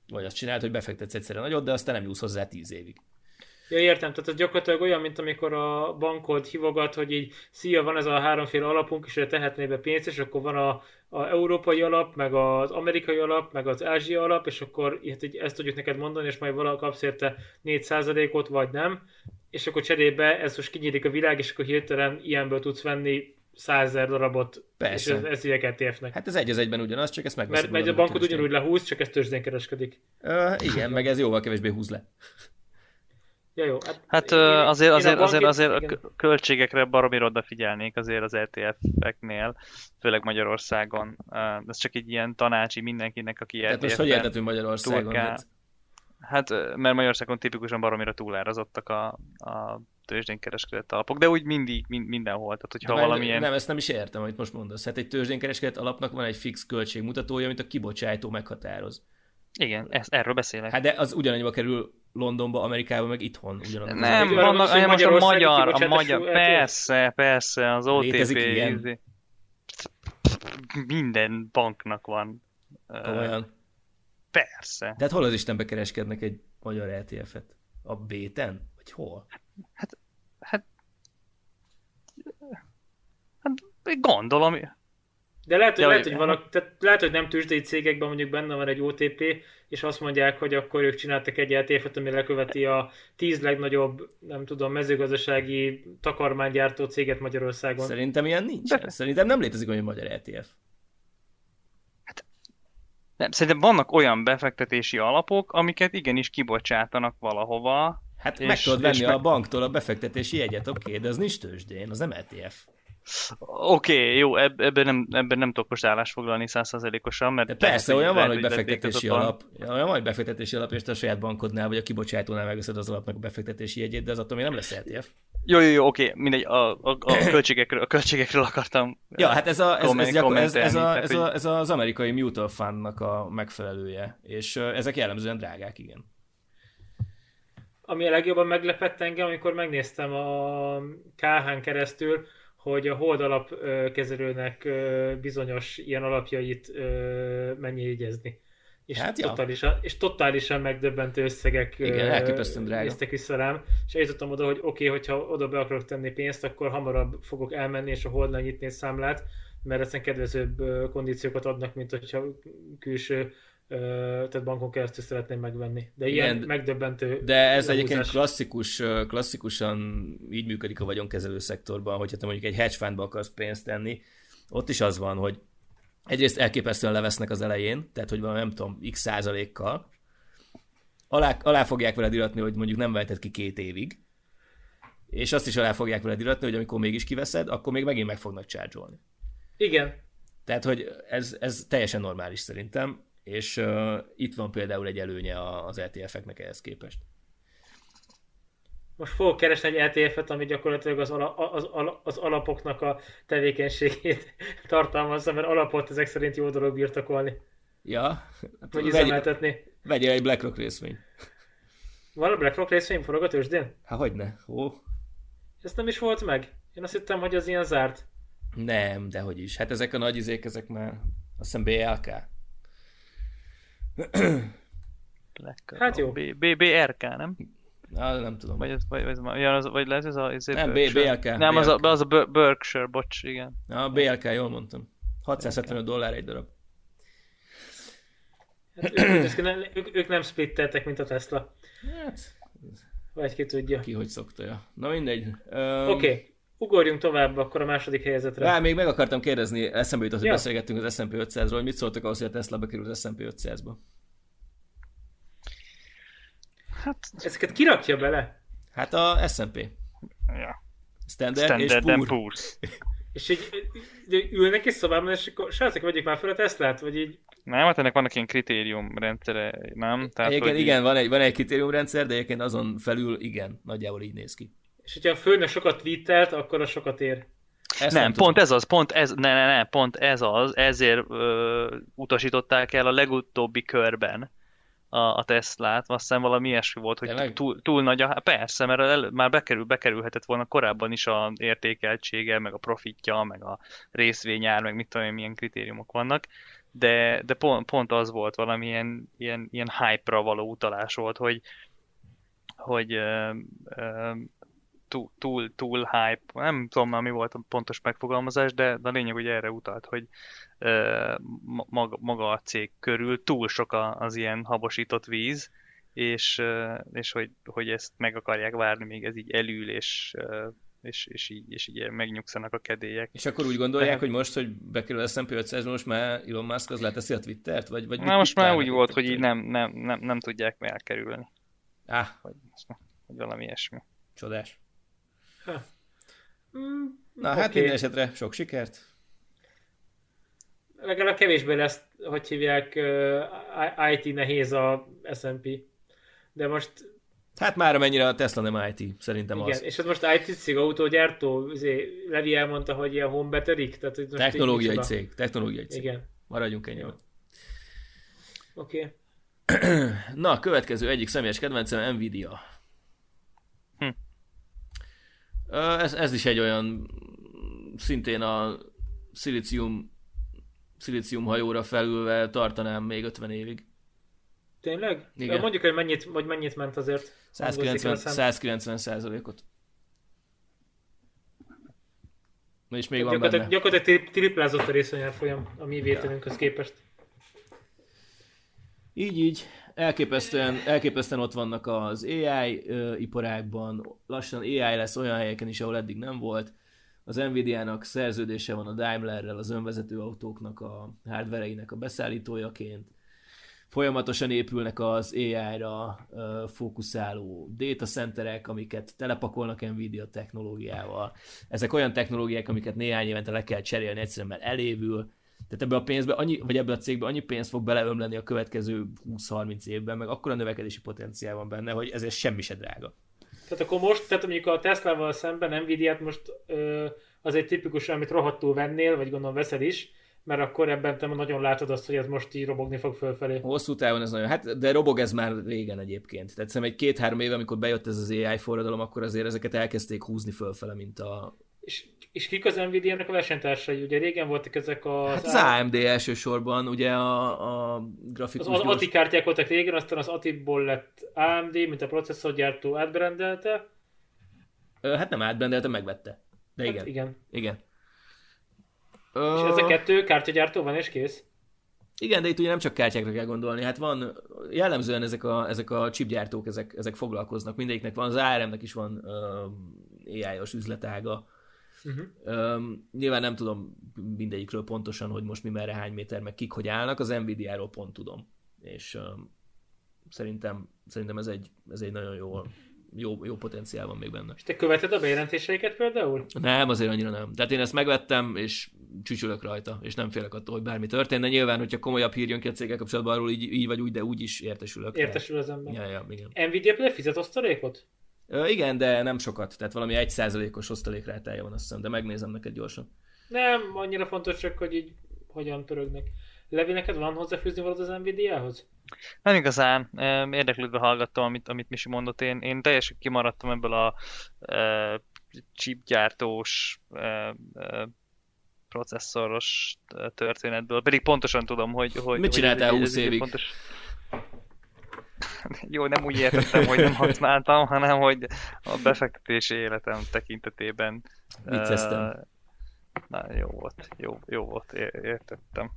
vagy azt csinálod, hogy befektetsz egyszerre nagyot, de aztán nem nyúlsz hozzá tíz évig. Ja, értem, tehát ez gyakorlatilag olyan, mint amikor a bankod hívogat, hogy így szia, van ez a háromféle alapunk, és tehetné be pénzt, és akkor van a, a európai alap, meg az amerikai alap, meg az ázsia alap, és akkor hát így ezt tudjuk neked mondani, és majd valahol kapsz érte 4%-ot, vagy nem, és akkor cserébe ez most kinyílik a világ, és akkor hirtelen ilyenből tudsz venni százezer darabot, Persze. és ez, ez hívják ETF-nek. Hát ez egy az egyben ugyanaz, csak ezt megveszed. mert, mert a bankod ugyanúgy lehúz, csak ez tőzsdén kereskedik. Ö, igen, meg ez jóval kevésbé húz le. Ja, jó. Hát, Hát én- ö, én azért, a azért, azért, azért a igen. k- költségekre baromira odafigyelnék azért az ETF-eknél, főleg Magyarországon. Ez csak egy ilyen tanácsi mindenkinek, aki Tehát most hogy értetünk Magyarországon? kell- Hát, Hát, mert Magyarországon tipikusan baromira túlárazottak a, a tőzsdén kereskedett alapok, de úgy mindig, mind, mindenhol. Tehát, hogyha de valamilyen... Nem, ezt nem is értem, amit most mondasz. Hát egy tőzsdénkereskedett alapnak van egy fix költségmutatója, amit a kibocsátó meghatároz. Igen, ezt, erről beszélek. Hát de az ugyanannyiba kerül Londonba, Amerikába, meg itthon. Ugyanannyiba. Nem, vannak, hanem most a magyar, a magyar, ETF? persze, persze, az OTP, Létezik ilyen? izé- minden banknak van. Komolyan. Persze. Tehát hol az Istenbe kereskednek egy magyar ETF-et? A Béten? Vagy hol? Hát, hát gondolom, De lehet, hogy, Ja, lehet, hogy- valaki, tehát lehet, hogy nem tőzsdei cégekben mondjuk benne van egy OTP, és azt mondják, hogy akkor ők csináltak egy ETF-et, ami leköveti a tíz legnagyobb, nem tudom, mezőgazdasági takarmánygyártó céget Magyarországon. Szerintem ilyen nincs. Szerintem nem létezik olyan magyar ETF. nem, szerintem vannak olyan befektetési alapok, amiket igenis kibocsátanak valahova. Hát És- meg tudod venni a banktól a befektetési jegyet, oké, de az nincs tőzsdén, az nem ETF. Oké, okay, jó, eb- ebben nem, ebben nem tudok most állást foglalni százszerzelékosan, mert De persze, lehet, olyan van, hogy befektetési alap, olyan van, hogy befektetési alap, és te a saját bankodnál, vagy a kibocsátónál megveszed az alapnak a befektetési jegyét, de az attól még nem lesz ETF. Jó, jó, jó, oké, mindegy, a, a, a, költségekről, a költségekről akartam. Ja, hát ez, a, ez, ez, komment- gyakor, ez, ez, a, ez, a, ez az amerikai mutual fundnak a megfelelője, és ezek jellemzően drágák, igen. Ami a legjobban meglepett engem, amikor megnéztem a KH-n keresztül, hogy a hold alap ö, kezelőnek ö, bizonyos ilyen alapjait mennyi jegyezni. És, Hát ja. totálisan, és totálisan megdöbbentő összegek Igen, néztek vissza rám, és eljutottam oda, hogy oké, okay, hogyha oda be akarok tenni pénzt, akkor hamarabb fogok elmenni, és a holdnál nyitni egy számlát, mert egyszerűen kedvezőbb kondíciókat adnak, mint hogyha külső tehát bankon keresztül szeretném megvenni. De ilyen Igen, megdöbbentő De ez lehúzás. egyébként klasszikus, klasszikusan így működik a vagyonkezelő szektorban, hogyha te mondjuk egy hedge fundba akarsz pénzt tenni, ott is az van, hogy egyrészt elképesztően levesznek az elején, tehát hogy van nem tudom, x százalékkal, alá, alá fogják veled iratni, hogy mondjuk nem veheted ki két évig, és azt is alá fogják veled iratni, hogy amikor mégis kiveszed, akkor még megint meg fognak csárgyolni. Igen, Tehát, hogy ez, ez teljesen normális szerintem, és uh, itt van például egy előnye az ETF-eknek ehhez képest. most fogok keresni egy ETF-et, ami gyakorlatilag az, ala, az, ala, az alapoknak a tevékenységét tartalmazza, mert alapot ezek szerint jó dolog birtokolni, Ja, hát vagy üzemeltetni. vegyél egy BlackRock részvény. Van a BlackRock részvény forog a tőzsdén? Hát hogyne? Ó, Ez nem is volt meg. Én azt hittem, hogy az ilyen zárt. nem, de hogy is. Hát ezek a nagy izék, ezek már azt hiszem BLK. Black- Hát jó. B, B, BRK, nem? Na, nem tudom. Vagy, ez, vagy, vagy, vagy, az, vagy lehet ez a... Ez Nem, B- Berkshire? BLK. Nem, az a, BLK. az a Ber- Berkshire, bocs, igen. Na, a BLK, jól mondtam. 675 dollár egy darab. Hát ők, ők, nem- ők, ők nem splitteltek, mint a Tesla. Hát, Vagy ki tudja. ki hogy szokta, ja. Na mindegy. Um, Oké, okay. Ugorjunk tovább akkor a második helyezetre. Rá, még meg akartam kérdezni, eszembe jutott, hogy Ja. beszélgettünk az S&P 500-ról, hogy mit szóltak ahhoz, hogy a Tesla bekerült az S&P 500-ba? Hát, Ezeket kirakja bele? Hát a S&P. ja. Standard, Standard és Poor. És így ülnek egy szobában, és akkor srácok, vegyük már fel a Teslát, vagy így Nem, hát ennek vannak ilyen kritériumrendszere, nem? Tehát, Egyébként hogy igen, van egy, van egy kritériumrendszer, de egyébként azon felül igen, nagyjából így néz ki. És hogyha a főnök sokat tweetelt, akkor az sokat ér. Ezt Nem, tudom. pont ez az, pont ez, ne, ne, ne, pont ez az, ezért ö, utasították el a legutóbbi körben a, a Teslát, azt hiszem valami ilyesmi volt, hogy Tényleg? túl, túl nagy a, persze, mert el, már bekerül, bekerülhetett volna korábban is a értékeltsége, meg a profitja, meg a részvényár, meg mit tudom én, milyen kritériumok vannak, de, de pont, pont az volt valamilyen ilyen, ilyen hype-ra való utalás volt, hogy, hogy ö, ö, túl, túl, túl hype, nem tudom már mi volt a pontos megfogalmazás, de, de a lényeg, hogy erre utalt, hogy ö, ma- maga, maga a cég körül túl sok az ilyen habosított víz, és, és hogy, hogy ezt meg akarják várni, még ez így elül, és, és, és, így, és így megnyugszanak a kedélyek. És akkor úgy gondolják, Tehát- hogy most, hogy bekerül a S&P 500 most már Elon Musk az leteszi a Twittert? Vagy, vagy Na most már úgy volt, hogy így nem, nem, nem, nem tudják elkerülni, Áh, vagy, vagy valami ilyesmi. csodás. Mm, Na hát oké. minden esetre sok sikert. Legalább kevésbé lesz, hogy hívják, uh, IT nehéz a S&P. De most, Hát már amennyire a Tesla nem IT, szerintem igen, az. és hát most IT cég, autógyártó, izé, Levi elmondta, hogy ilyen battery tehát hogy most így Technológiai micsoda. cég, technológiai cég. Igen, Maradjunk ennyiben. oké. Na, következő egyik személyes kedvencem Nvidia. Hm. Ö, Ez, ez is egy olyan szintén a szilícium szilícium hajóra felülve tartanám még 50 évig. Tényleg? Igen. Mondjuk, hogy mennyit, vagy mennyit ment azért. 190, Szám. 190 százalékot. És még van Gyakorlatilag, benne. gyakorlatilag tri- triplázott a részvényárfolyam a mi vételünkhöz képest. Így, így. Elképesztően, elképesztően ott vannak az AI ö, iparágban. Lassan AI lesz olyan helyeken is, ahol eddig nem volt. Az Nvidia-nak szerződése van a Daimlerrel, az önvezető autóknak a hardvereinek a beszállítójaként. Folyamatosan épülnek az AI-ra ö, fókuszáló data centerek, amiket telepakolnak Nvidia technológiával. Ezek olyan technológiák, amiket néhány évente le kell cserélni egyszerűen, mert elévül. Tehát ebbe a pénzbe, annyi, vagy ebbe a cégbe annyi pénzt fog beleömleni a következő 20-30 évben, meg akkor a növekedési potenciál van benne, hogy ezért semmi se drága. Tehát akkor most, tehát mondjuk a Teslával szemben Nvidia-t most ö, az egy tipikus, amit rohadtul vennél, vagy gondolom veszed is, mert akkor ebben te nagyon látod azt, hogy ez most így robogni fog fölfelé. Hosszú távon ez nagyon, hát de robog ez már régen egyébként. Tehát szerintem egy két-három éve, amikor bejött ez az AI forradalom, akkor azért ezeket elkezdték húzni fölfele, mint a... És, és kik az Nvidia-nek a versenytársai? Ugye régen voltak ezek a, Hát az AMD elsősorban, ugye a, a grafikus az, az gyors- ATI kártyák voltak régen, aztán az ATI-ból lett AMD, mint a processzorgyártó átbrendelte. Hát nem átbrendelte, megvette. De igen, Hát igen. igen. És Ö, ez a kettő kártyagyártó van és kész? Igen, de itt ugye nem csak kártyákra kell gondolni, hát van, jellemzően ezek a, ezek a chipgyártók, ezek, ezek foglalkoznak, mindegyiknek van, az ARM-nek is van uh, AI-os üzletága. Uh-huh. Um, nyilván nem tudom mindegyikről pontosan, hogy most mi merre, hány méter, meg kik hogy állnak, az Nvidia-ról pont tudom. És um, szerintem, szerintem ez egy, ez egy nagyon jó, jó, jó potenciál van még benne. És te követed a bejelentéseiket például? Nem, azért annyira nem. Tehát én ezt megvettem, és csücsülök rajta, és nem félek attól, hogy bármi történt, de nyilván, hogyha komolyabb hír jön ki a céggel kapcsolatban, arról így, így vagy úgy, de úgy is értesülök. Értesül az ember. Ja, ja, igen. Nvidia például fizet osztalékot? Igen, de nem sokat, tehát valami egy százalékos osztalékrátája van azt hiszem, de megnézem neked gyorsan. Nem, annyira fontos csak, hogy így hogyan pörögnek. Levi, neked van hozzáfűzni valód az Nvidia-hoz? Nem igazán. Érdeklődve hallgattam, amit, amit Misi mondott. Én, én teljesen kimaradtam ebből a e, chipgyártós, e, e, processzoros történetből. Pedig pontosan tudom, hogy... hogy Mit hogy csináltál egy- 20 ez egy évig? Pontos... Jó, nem úgy értettem, hogy nem használtam, hanem hogy a befektetési életem tekintetében. Vicceztem. Uh, na, jó volt, jó, jó volt, értettem.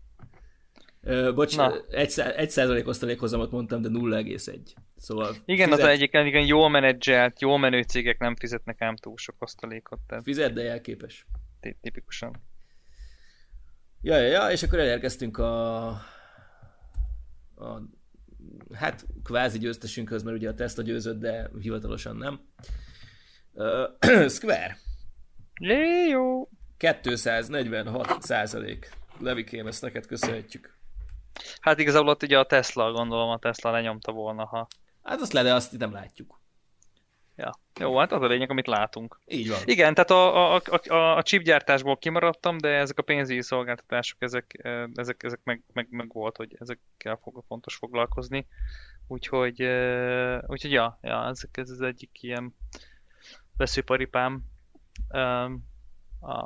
Uh, bocs, Na. egy, egy százalék osztalékhozamot mondtam, de 0,1. Szóval igen, fizet... az egyik, igen, jól menedzselt, jól menő cégek nem fizetnek ám túl sok osztalékot. Tehát... Fizet, de jelképes. Tipikusan. Ja, ja, ja, és akkor elérkeztünk a, a hát kvázi győztesünkhöz, mert ugye a Tesla győzött, de hivatalosan nem. Uh, Square. Jé, jó. 246 százalék. Levikém, ezt neked köszönhetjük. Hát igazából ott ugye a Tesla, gondolom a Tesla lenyomta volna, ha... Hát azt le, de azt itt nem látjuk. Ja. Jó, hát az a lényeg, amit látunk. Így van. Igen, tehát a, a, a, a, a chipgyártásból kimaradtam, de ezek a pénzügyi szolgáltatások, ezek, ezek, ezek meg, meg, meg volt, hogy ezekkel fog, fontos foglalkozni. Úgyhogy, úgyhogy ja, ja ezek, ez az egyik ilyen veszőparipám,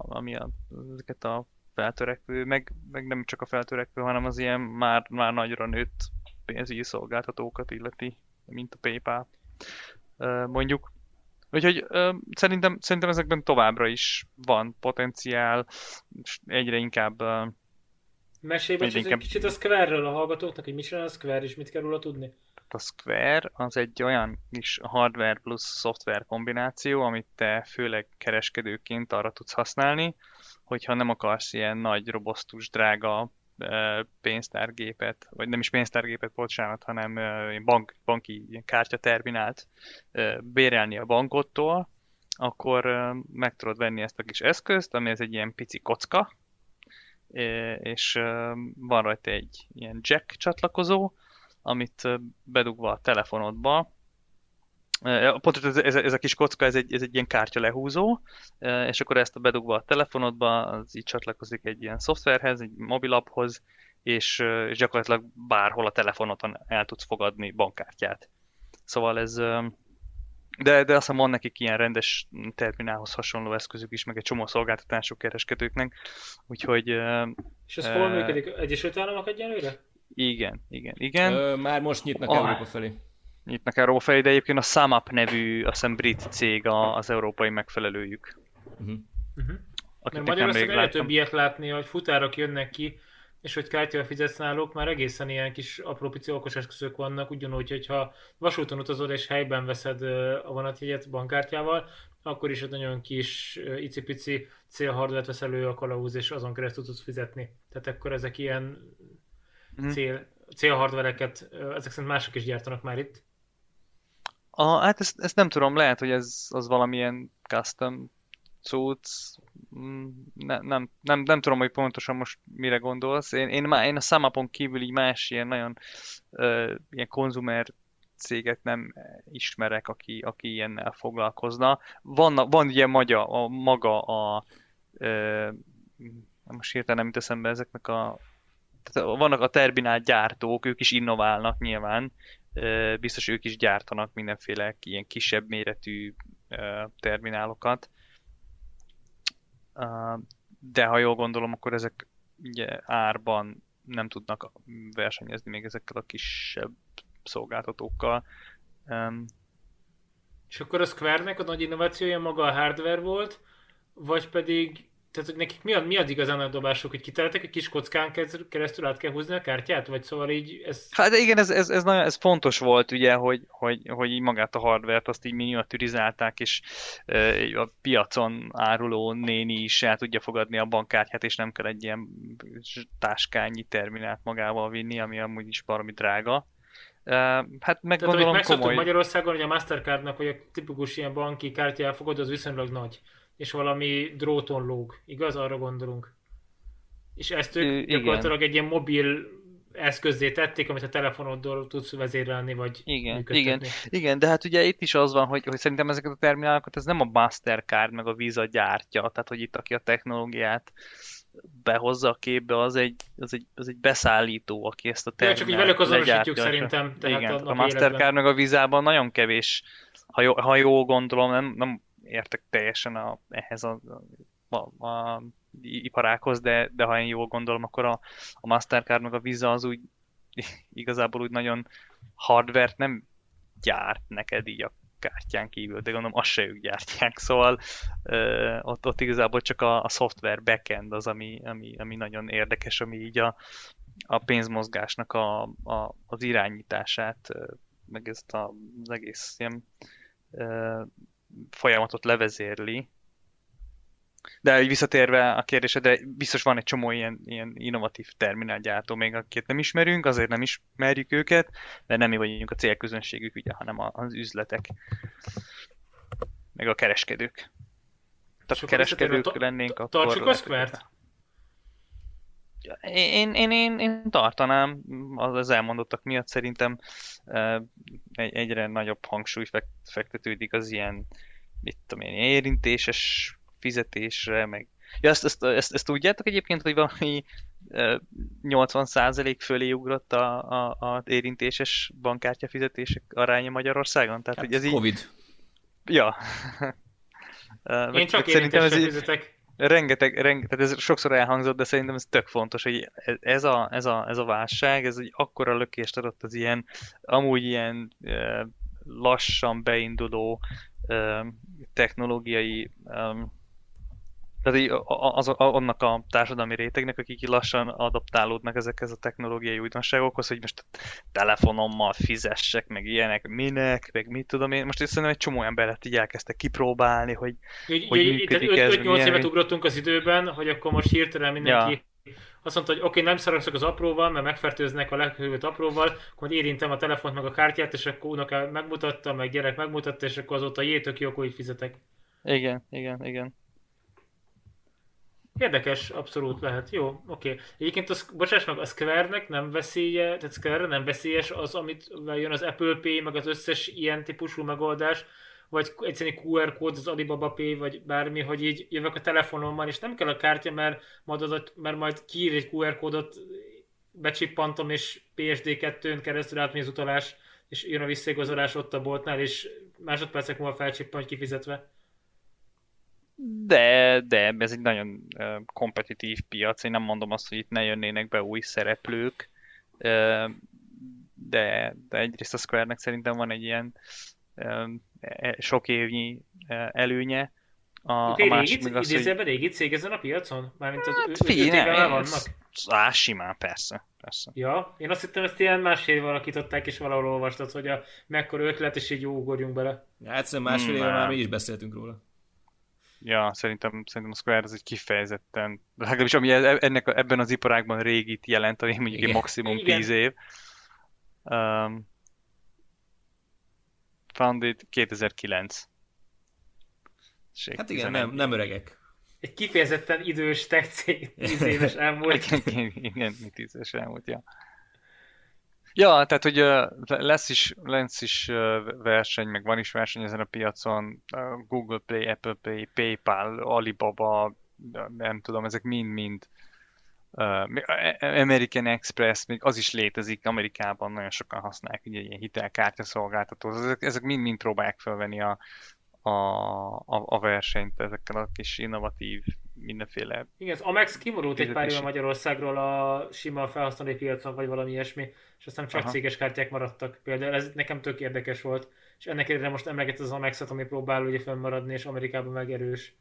ami a, ezeket a feltörekvő, meg, meg nem csak a feltörekvő, hanem az ilyen már, már nagyra nőtt pénzügyi szolgáltatókat illeti, mint a PayPal mondjuk. Úgyhogy szerintem, szerintem ezekben továbbra is van potenciál, és egyre inkább Mesélj egy inkább... kicsit a Square-ről a hallgatóknak, hogy mi csinál a Square, és mit kell róla tudni? A Square az egy olyan kis hardware plusz szoftver kombináció, amit te főleg kereskedőként arra tudsz használni, hogyha nem akarsz ilyen nagy, robosztus, drága pénztárgépet, vagy nem is pénztárgépet, bocsánat, hanem bank, banki kártyaterminált bérelni a bankottól, akkor meg tudod venni ezt a kis eszközt, ami ez egy ilyen pici kocka, és van rajta egy ilyen jack csatlakozó, amit bedugva a telefonodba, Pont ez, ez, ez a kis kocka, ez egy, ez egy ilyen kártya lehúzó, és akkor ezt a bedugva a telefonodba, az így csatlakozik egy ilyen szoftverhez, egy mobilaphoz, és, és gyakorlatilag bárhol a telefonoton el tudsz fogadni bankkártyát. Szóval ez, de, de azt van nekik ilyen rendes terminálhoz hasonló eszközük is, meg egy csomó szolgáltatások kereskedőknek, úgyhogy... És ez hol működik? Egyesült Államok egyenlőre? Igen, igen, igen. Ö, már most nyitnak ah. Európa felé nyitnak Európa felé, de egyébként a SumUp nevű, azt hiszem brit cég az európai megfelelőjük. Uh-huh. Uh-huh. Mert Magyarországon egyre több ilyet látni, hogy futárok jönnek ki, és hogy kártyával fizetsz náluk, már egészen ilyen kis apró pici okos eszközök vannak, ugyanúgy, hogyha vasúton utazod és helyben veszed a vonatjegyet bankkártyával, akkor is egy nagyon kis icipici célhardvert vesz elő a kalauz, és azon keresztül tudsz fizetni. Tehát akkor ezek ilyen mm. cél, célhardvereket, ezek szerint mások is gyártanak már itt. A, hát ezt, ezt nem tudom, lehet, hogy ez az valamilyen custom cucc, mm, ne, nem, nem, nem tudom, hogy pontosan most mire gondolsz. Én, én, má, én a Samapon kívül így más ilyen nagyon uh, ilyen konzumer céget nem ismerek, aki, aki ilyennel foglalkozna. Van, van ugye maga a, maga a uh, most hirtelen nem teszem eszembe ezeknek a tehát vannak a terminál gyártók, ők is innoválnak nyilván, biztos ők is gyártanak mindenféle ilyen kisebb méretű terminálokat. De ha jól gondolom, akkor ezek ugye árban nem tudnak versenyezni még ezekkel a kisebb szolgáltatókkal. És akkor a Square-nek a nagy innovációja maga a hardware volt, vagy pedig tehát, hogy nekik mi, a, mi az igazán a dobások, hogy kiteltek egy kis kockán keresztül át kell húzni a kártyát, vagy szóval így ez... Hát igen, ez, ez, ez, nagyon, ez fontos volt ugye, hogy, hogy, hogy így magát a hardvert azt így miniaturizálták, és e, a piacon áruló néni is el tudja fogadni a bankkártyát, és nem kell egy ilyen táskányi terminált magával vinni, ami amúgy is valami drága. Uh, hát meg Tehát, gondolom komoly... Magyarországon, hogy a Mastercardnak, hogy a tipikus ilyen banki kártya elfogadó, az viszonylag nagy és valami dróton lóg, igaz? Arra gondolunk. És ezt ők Ö, gyakorlatilag egy ilyen mobil eszközzé tették, amit a telefonoddal tudsz vezérelni, vagy igen, igen, igen, de hát ugye itt is az van, hogy, hogy szerintem ezeket a terminálokat ez nem a Mastercard meg a Visa gyártja, tehát hogy itt aki a technológiát behozza a képbe, az egy, az egy, az egy beszállító, aki ezt a terminált ja, csak így velük azonosítjuk szerintem. Tehát igen, a, a Mastercard meg a Visa-ban nagyon kevés, ha, jó, ha jól gondolom, nem, nem értek teljesen a, ehhez a, a, a iparákhoz, de, de ha én jól gondolom, akkor a, a Mastercard meg a Visa az úgy igazából úgy nagyon hardvert nem gyárt neked így a kártyán kívül, de gondolom azt se ők gyártják, szóval ö, ott, ott igazából csak a, a software backend az, ami, ami, ami nagyon érdekes, ami így a, a pénzmozgásnak a, a, az irányítását, meg ezt a, az egész ilyen ö, folyamatot levezérli, de visszatérve a kérdésedre, biztos van egy csomó ilyen, ilyen innovatív terminálgyártó még, akit nem ismerünk, azért nem ismerjük őket, de nem mi vagyunk a célközönségük, ugye, hanem az üzletek, meg a kereskedők. Tehát a kereskedők lennénk, akkor... Tartsuk a square én, én, én, én tartanám, az elmondottak miatt szerintem egyre nagyobb hangsúly fektetődik az ilyen, mit tudom én, érintéses fizetésre, meg... Ja, ezt, ezt, ezt, ezt tudjátok egyébként, hogy valami 80% fölé ugrott a, a, a érintéses bankkártya fizetések aránya Magyarországon? Tehát, hát, hogy ez így... Covid. Ja. Én csak szerintem ez fizetek. Rengeteg, rengeteg, ez sokszor elhangzott, de szerintem ez tök fontos, hogy ez a, ez a, ez a válság, ez egy akkora lökést adott az ilyen, amúgy ilyen lassan beinduló technológiai tehát így az, annak a társadalmi rétegnek, akik lassan adaptálódnak ezekhez a technológiai újdonságokhoz, hogy most telefonommal fizessek, meg ilyenek, minek, meg mit tudom én. Most szerintem egy csomó emberet így elkezdte kipróbálni, hogy, így, hogy így, működik ez. 5-8 évet ugrottunk az időben, hogy akkor most hirtelen mindenki ja. azt mondta, hogy oké, okay, nem szaragszok az apróval, mert megfertőznek a leghővőt apróval, akkor érintem a telefont meg a kártyát, és akkor unoká megmutatta, meg gyerek megmutatta, és akkor azóta jé, tök jó, akkor így fizetek. Igen, igen, igen. Érdekes, abszolút lehet. Jó, oké. Okay. Egyébként, az, bocsáss meg, a Square-nek nem veszélye, tehát Square nem veszélyes az, amit jön az Apple Pay, meg az összes ilyen típusú megoldás, vagy egyszerűen QR kód, az Alibaba Pay, vagy bármi, hogy így jövök a telefonommal, és nem kell a kártya, mert majd, az, mert majd kiír egy QR kódot, becsippantom, és PSD2-n keresztül átmegy az utalás, és jön a visszaigazolás ott a boltnál, és másodpercek múlva felcsippan, hogy kifizetve. De, de ez egy nagyon kompetitív piac, én nem mondom azt, hogy itt ne jönnének be új szereplők, de, de egyrészt a Square-nek szerintem van egy ilyen uh, sok évnyi előnye, a, a másik régi, meg az, hogy... régi cég ezen a piacon? Mármint az hát, figyelj, vannak? Á, simán, persze, persze. Ja, én azt hittem, ezt ilyen másfél éve alakították, és valahol olvastad, hogy a mekkora ötlet, és így jó ugorjunk bele. Ja, egyszerűen másfél éve már mi is beszéltünk róla. Ja, szerintem, szerintem a Square az egy kifejezetten, legalábbis ami e- ennek, ebben az iparágban régit jelent, ami mondjuk Igen. egy maximum Igen. 10 év. Um, founded 2009. Ség, hát igen, nem, nem öregek. Egy kifejezetten idős tech 10 éves elmúlt. igen, igen, 10 éves elmúlt, ja. Ja, tehát hogy lesz is, lesz is verseny, meg van is verseny ezen a piacon, Google Play, Apple Pay, PayPal, Alibaba, nem tudom, ezek mind-mind American Express, még az is létezik, Amerikában nagyon sokan használják, ugye ilyen hitelkártya szolgáltató, ezek, ezek mind-mind próbálják felvenni a, a, a, a versenyt ezekkel a kis innovatív mindenféle... Igen, az Amex kimorult egy pár éve Magyarországról a sima felhasználói piacon, vagy valami ilyesmi, és aztán csak Aha. céges kártyák maradtak. Például ez nekem tök érdekes volt. És ennek ellenére most emleget az Amexet, ami próbál ugye fönnmaradni, és Amerikában meg erős.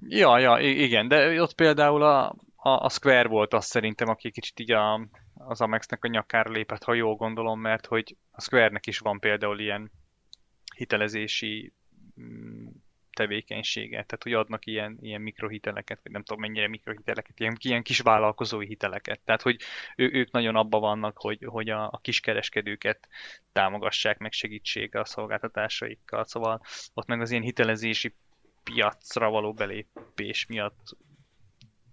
Ja, ja, igen, de ott például a, a, a Square volt azt szerintem, aki kicsit így a, az Amexnek a nyakára lépett, ha jól gondolom, mert hogy a Square-nek is van például ilyen hitelezési tevékenysége, tehát hogy adnak ilyen, ilyen mikrohiteleket, vagy nem tudom mennyire mikrohiteleket, ilyen, ilyen kis vállalkozói hiteleket. Tehát, hogy ő, ők nagyon abban vannak, hogy, hogy a, a kiskereskedőket támogassák, meg segítség a szolgáltatásaikkal. Szóval ott meg az ilyen hitelezési piacra való belépés miatt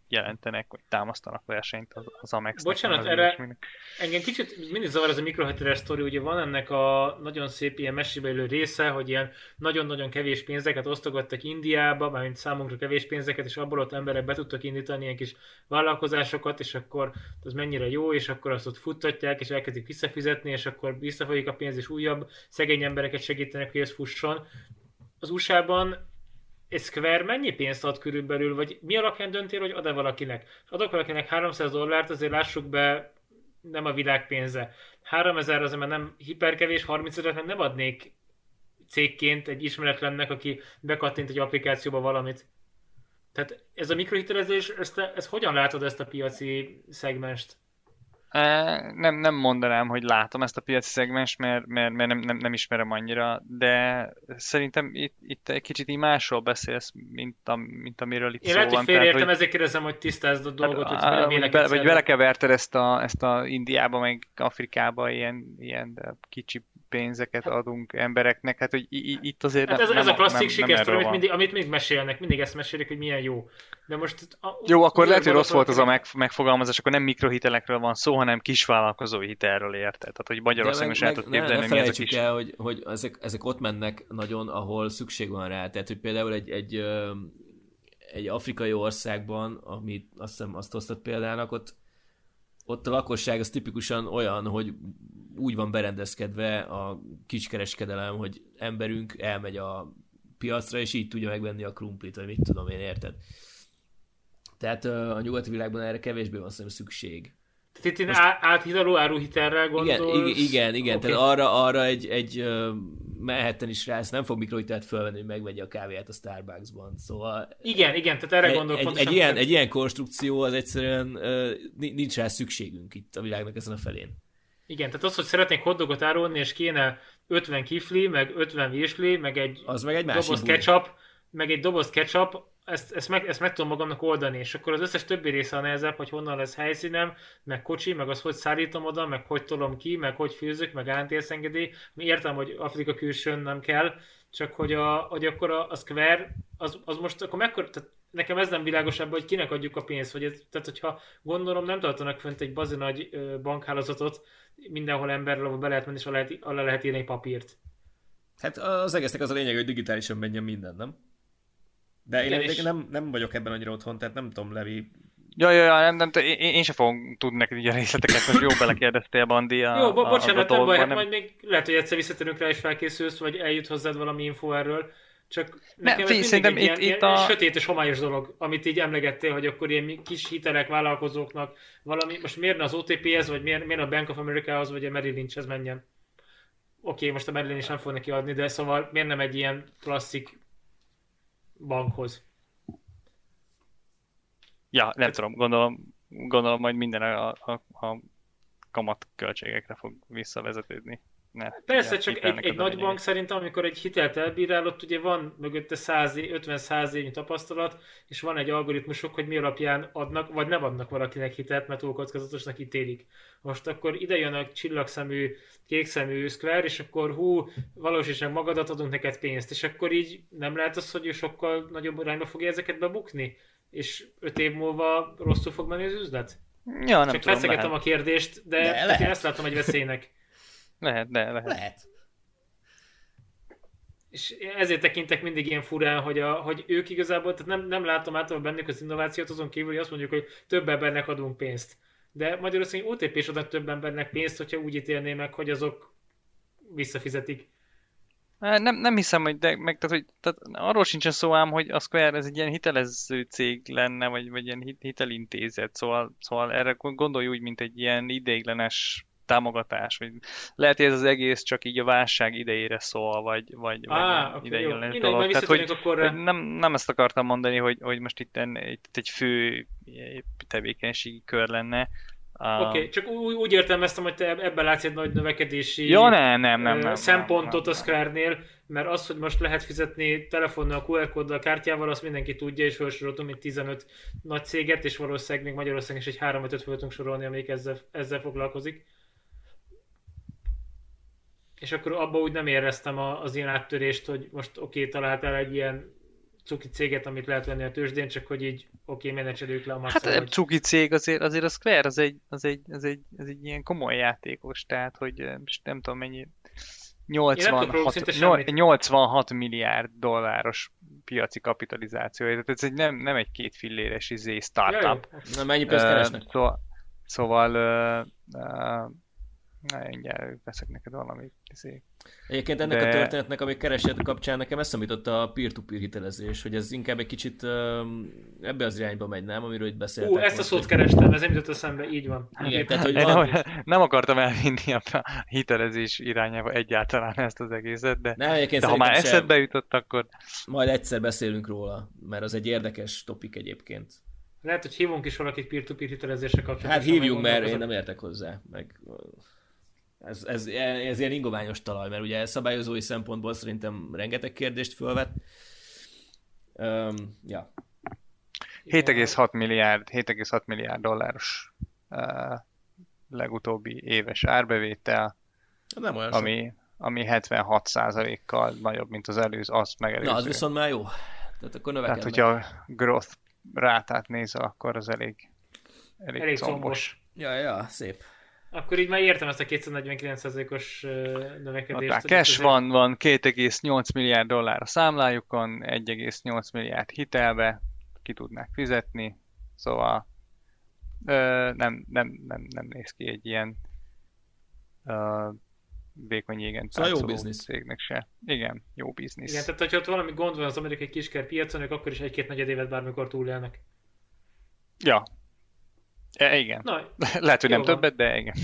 jelentenek, vagy támasztanak versenyt az, az amex Bocsánat, erre engem kicsit mindig zavar ez a mikroheteres sztori, ugye van ennek a nagyon szép ilyen mesébe élő része, hogy ilyen nagyon-nagyon kevés pénzeket osztogattak Indiába, mármint számunkra kevés pénzeket, és abból ott emberek be tudtak indítani ilyen kis vállalkozásokat, és akkor az mennyire jó, és akkor azt ott futtatják, és elkezdik visszafizetni, és akkor visszafolyik a pénz, és újabb szegény embereket segítenek, hogy ez fusson. Az USA-ban egy Square mennyi pénzt ad körülbelül, vagy mi alapján döntél, hogy ad-e valakinek? Adok valakinek 300 dollárt, azért lássuk be, nem a világ pénze. 3000 az már nem hiperkevés, 35 et nem adnék cégként egy ismeretlennek, aki bekattint egy applikációba valamit. Tehát ez a mikrohitelezés, ezt, ezt hogyan látod ezt a piaci szegmest? Nem, nem mondanám, hogy látom ezt a piaci szegmens, mert, mert, mert nem, nem, nem ismerem annyira, de szerintem itt, itt egy kicsit így másról beszélsz, mint, a, mint amiről itt Én szó lehet, van. hogy félreértem, ezért kérdezem, hogy tisztázd a dolgot, hogy Hát, hogy be, vagy belekeverted ezt a, ezt a Indiába, meg Afrikába ilyen, ilyen kicsi pénzeket adunk embereknek, hát hogy itt azért hát ez, nem, ez a klasszik sikersztori, amit, mindig, amit még mesélnek, mindig ezt mesélik, hogy milyen jó. De most... A, Jó, akkor lehet, hogy rossz volt az a meg, megfogalmazás, akkor nem mikrohitelekről van szó, hanem kisvállalkozói hitelről érted. Tehát, hogy Magyarországon is el tudod ne, képzelni, ne mi ez a kis... el, hogy, hogy ezek, ezek ott mennek nagyon, ahol szükség van rá. Tehát, hogy például egy, egy, egy afrikai országban, amit azt hiszem azt hoztad példának, ott, ott a lakosság az tipikusan olyan, hogy úgy van berendezkedve a kiskereskedelem, hogy emberünk elmegy a piacra, és így tudja megvenni a krumplit, vagy mit tudom én, érted? Tehát a nyugati világban erre kevésbé van szerintem szükség. Tehát itt Most... áthidaló áruhitelrel gondolsz? Igen, igen, igen. Okay. tehát arra, arra egy, egy Manhattan is rá, nem fog mikrohitelt fölvenni, hogy megvegye a kávéját a Starbucksban. Szóval igen, igen, tehát erre gondolok egy, egy, ilyen, egy ilyen konstrukció az egyszerűen nincs rá szükségünk itt a világnak ezen a felén. Igen, tehát az, hogy szeretnék hotdogot árulni, és kéne 50 kifli, meg 50 virsli, meg egy, az meg egy doboz ketchup, meg egy doboz ketchup, ezt, ezt, meg, ezt meg tudom magamnak oldani, és akkor az összes többi része a nehezebb, hogy honnan lesz helyszínem, meg kocsi, meg az, hogy szállítom oda, meg hogy tolom ki, meg hogy főzök, meg ántélszengedély. Értem, hogy Afrika külsőn nem kell, csak hogy, a, hogy akkor a, a Square, az, az most akkor mekkora, tehát nekem ez nem világosabb, hogy kinek adjuk a pénzt, hogy ez, tehát hogyha gondolom nem tartanak fönt egy bazi nagy bankhálózatot, mindenhol emberrel, be lehet menni, és alá lehet, alá lehet írni egy papírt. Hát az egésznek az a lényeg, hogy digitálisan menjen minden, nem? De én, én nem, nem vagyok ebben annyira otthon, tehát nem tudom, Levi... Ja, ja, ja, nem, nem, én, én sem fogom tudni neked így a részleteket, most jó belekérdeztél, Bandi. A, jó, bo- bocsánat, a, nem baj, hát majd még lehet, hogy egyszer visszatérünk rá és felkészülsz, vagy eljut hozzád valami info erről. Csak nekem ne, ez szerintem egy itt, ilyen, itt a... sötét és homályos dolog, amit így emlegettél, hogy akkor ilyen kis hitelek vállalkozóknak valami, most miért ne az OTP-hez, vagy miért, miért a Bank of America-hoz, vagy a Merrill Lynch-hez menjen? Oké, okay, most a Merrill Lynch nem fog neki adni, de szóval miért nem egy ilyen klasszik bankhoz? Ja, nem tudom, gondolom, gondolom majd minden a, a, a kamat költségekre fog visszavezetődni. Ne, Persze, csak egy, egy nagy bank szerintem, amikor egy hitelt elbírál, ott ugye van mögötte 50-100 évnyi tapasztalat, és van egy algoritmusok, hogy mi alapján adnak, vagy nem adnak valakinek hitelt, mert túl kockázatosnak ítélik. Most akkor ide jön a csillagszemű, kékszemű Square, és akkor hú, valósítsák magadat, adunk neked pénzt, és akkor így nem lehet az, hogy ő sokkal nagyobb irányba fogja ezeket bebukni? És öt év múlva rosszul fog menni az üzlet? Ja, nem Csak tudom, feszegetem a kérdést, de, de én ezt látom egy veszélynek. Lehet, de lehet. Lehet. És ezért tekintek mindig ilyen furán, hogy, a, hogy ők igazából, tehát nem, nem látom általában bennük az innovációt, azon kívül, hogy azt mondjuk, hogy több embernek adunk pénzt. De Magyarországon OTP is adnak több embernek pénzt, hogyha úgy ítélné meg, hogy azok visszafizetik. Nem, nem hiszem, hogy, de, meg, tehát, hogy tehát arról sincsen szó ám, hogy a Square ez egy ilyen hitelező cég lenne, vagy, vagy ilyen hitelintézet, szóval, szóval erre gondolj úgy, mint egy ilyen ideiglenes támogatás, vagy lehet, hogy ez az egész csak így a válság idejére szól, vagy, vagy, ah, vagy okay, ideiglenes dolog. Tehát, hogy, akkor... hogy nem, nem ezt akartam mondani, hogy, hogy most itt, itt egy fő tevékenységi kör lenne, Oké, okay, csak úgy, úgy értelmeztem, hogy te ebben látsz egy nagy növekedési ja, nem, nem, nem, nem, szempontot nem, nem, a Square-nél, mert az, hogy most lehet fizetni telefonnal, QR kóddal, kártyával, azt mindenki tudja, és felsoroltunk mint 15 nagy céget, és valószínűleg még Magyarországon is egy 3-5-öt fel tudunk sorolni, amelyik ezzel, ezzel foglalkozik. És akkor abba úgy nem éreztem az ilyen áttörést, hogy most oké, okay, találtál egy ilyen cuki céget, amit lehet venni a tőzsdén, csak hogy így oké, okay, menedzselők le a maximum. Hát hogy... cuki cég azért, azért a Square az egy, az egy, az egy, az egy ilyen komoly játékos, tehát hogy most nem tudom mennyi 86, 86 milliárd dolláros piaci kapitalizáció. Tehát ez egy nem, nem egy két filléres izé startup. Na mennyi pénzt keresnek? Uh, szóval, szóval uh, uh, Na, mindjárt veszek neked valami izé. Egyébként ennek De- a történetnek, ami keresett kapcsán nekem eszembe jutott a peer-to-peer hitelezés, hogy ez inkább egy kicsit ebbe az irányba megy, nem? Amiről itt beszéltek. Ú, ezt a szót hogy- kerestem, ez nem jutott eszembe, így van. Igen, tehát, hogy van, nem, nem akartam elvinni a hitelezés irányába egyáltalán ezt az egészet, de, nem, de ha már sem. eszedbe jutott, akkor Majd egyszer beszélünk róla, mert az egy érdekes topik egyébként. Lehet, hogy hívunk is valakit peer-to-peer hitelezésre kapcsolatban. Hát hívjunk, mert én nem értek hozzá. Meg ez, ez, ez ilyen ingoványos talaj, mert ugye szabályozói szempontból szerintem rengeteg kérdést fölvet. Um, ja. 7,6 milliárd, 7,6 milliárd dolláros uh, legutóbbi éves árbevétel, Nem olyan ami, ami 76%-kal nagyobb, mint az előző, azt megelőző. Na, az viszont már jó. Tehát akkor Tehát, növekednek. hogyha a growth rátát nézve, akkor az elég, elég, Elég combos. combos. Ja, ja, szép. Akkor így már értem ezt a 249%-os ö, növekedést. Tehát cash ez van, van 2,8 milliárd dollár a számlájukon, 1,8 milliárd hitelbe, ki tudnák fizetni, szóval ö, nem, nem, nem, nem néz ki egy ilyen ö, vékony jégen Szóval jó biznisz. cégnek se. Igen, jó biznisz. Igen, tehát hogyha ott valami gond van az amerikai kisker piacon, ők akkor is egy-két negyed évet bármikor túlélnek. Ja. E, igen. Na, Lehet, hogy nem van. többet, de igen.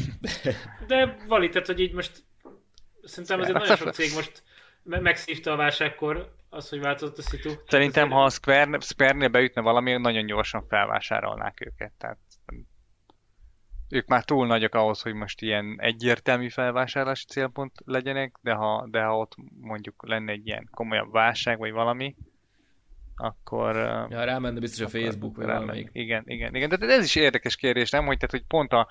de tehát hogy így most szerintem azért nagyon sok cég most me- megszívta a válságkor az, hogy változott a szitu. Szerintem, ha a Square, Square-nél beütne valami, nagyon gyorsan felvásárolnák őket. Tehát ők már túl nagyok ahhoz, hogy most ilyen egyértelmű felvásárlási célpont legyenek, de ha, de ha ott mondjuk lenne egy ilyen komolyabb válság, vagy valami, akkor... Ja, rámenne biztos a Facebook, vagy valamelyik. Igen, igen, igen. De ez is érdekes kérdés, nem? Hogy, tehát, hogy pont a,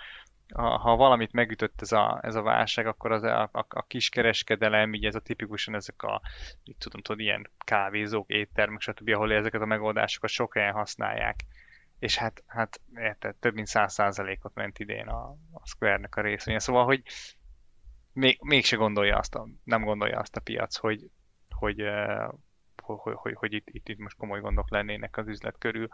a, ha valamit megütött ez a, ez a válság, akkor az a, a, a kiskereskedelem, így ez a tipikusan ezek a, mit tudom, tudod, ilyen kávézók, éttermek, stb., ahol ezeket a megoldásokat sok helyen használják. És hát, hát érted, több mint száz százalékot ment idén a, a Square-nek a részvénye. Szóval, hogy még, mégse gondolja azt a, nem gondolja azt a piac, hogy, hogy, hogy, hogy, hogy, itt, itt, itt most komoly gondok lennének az üzlet körül.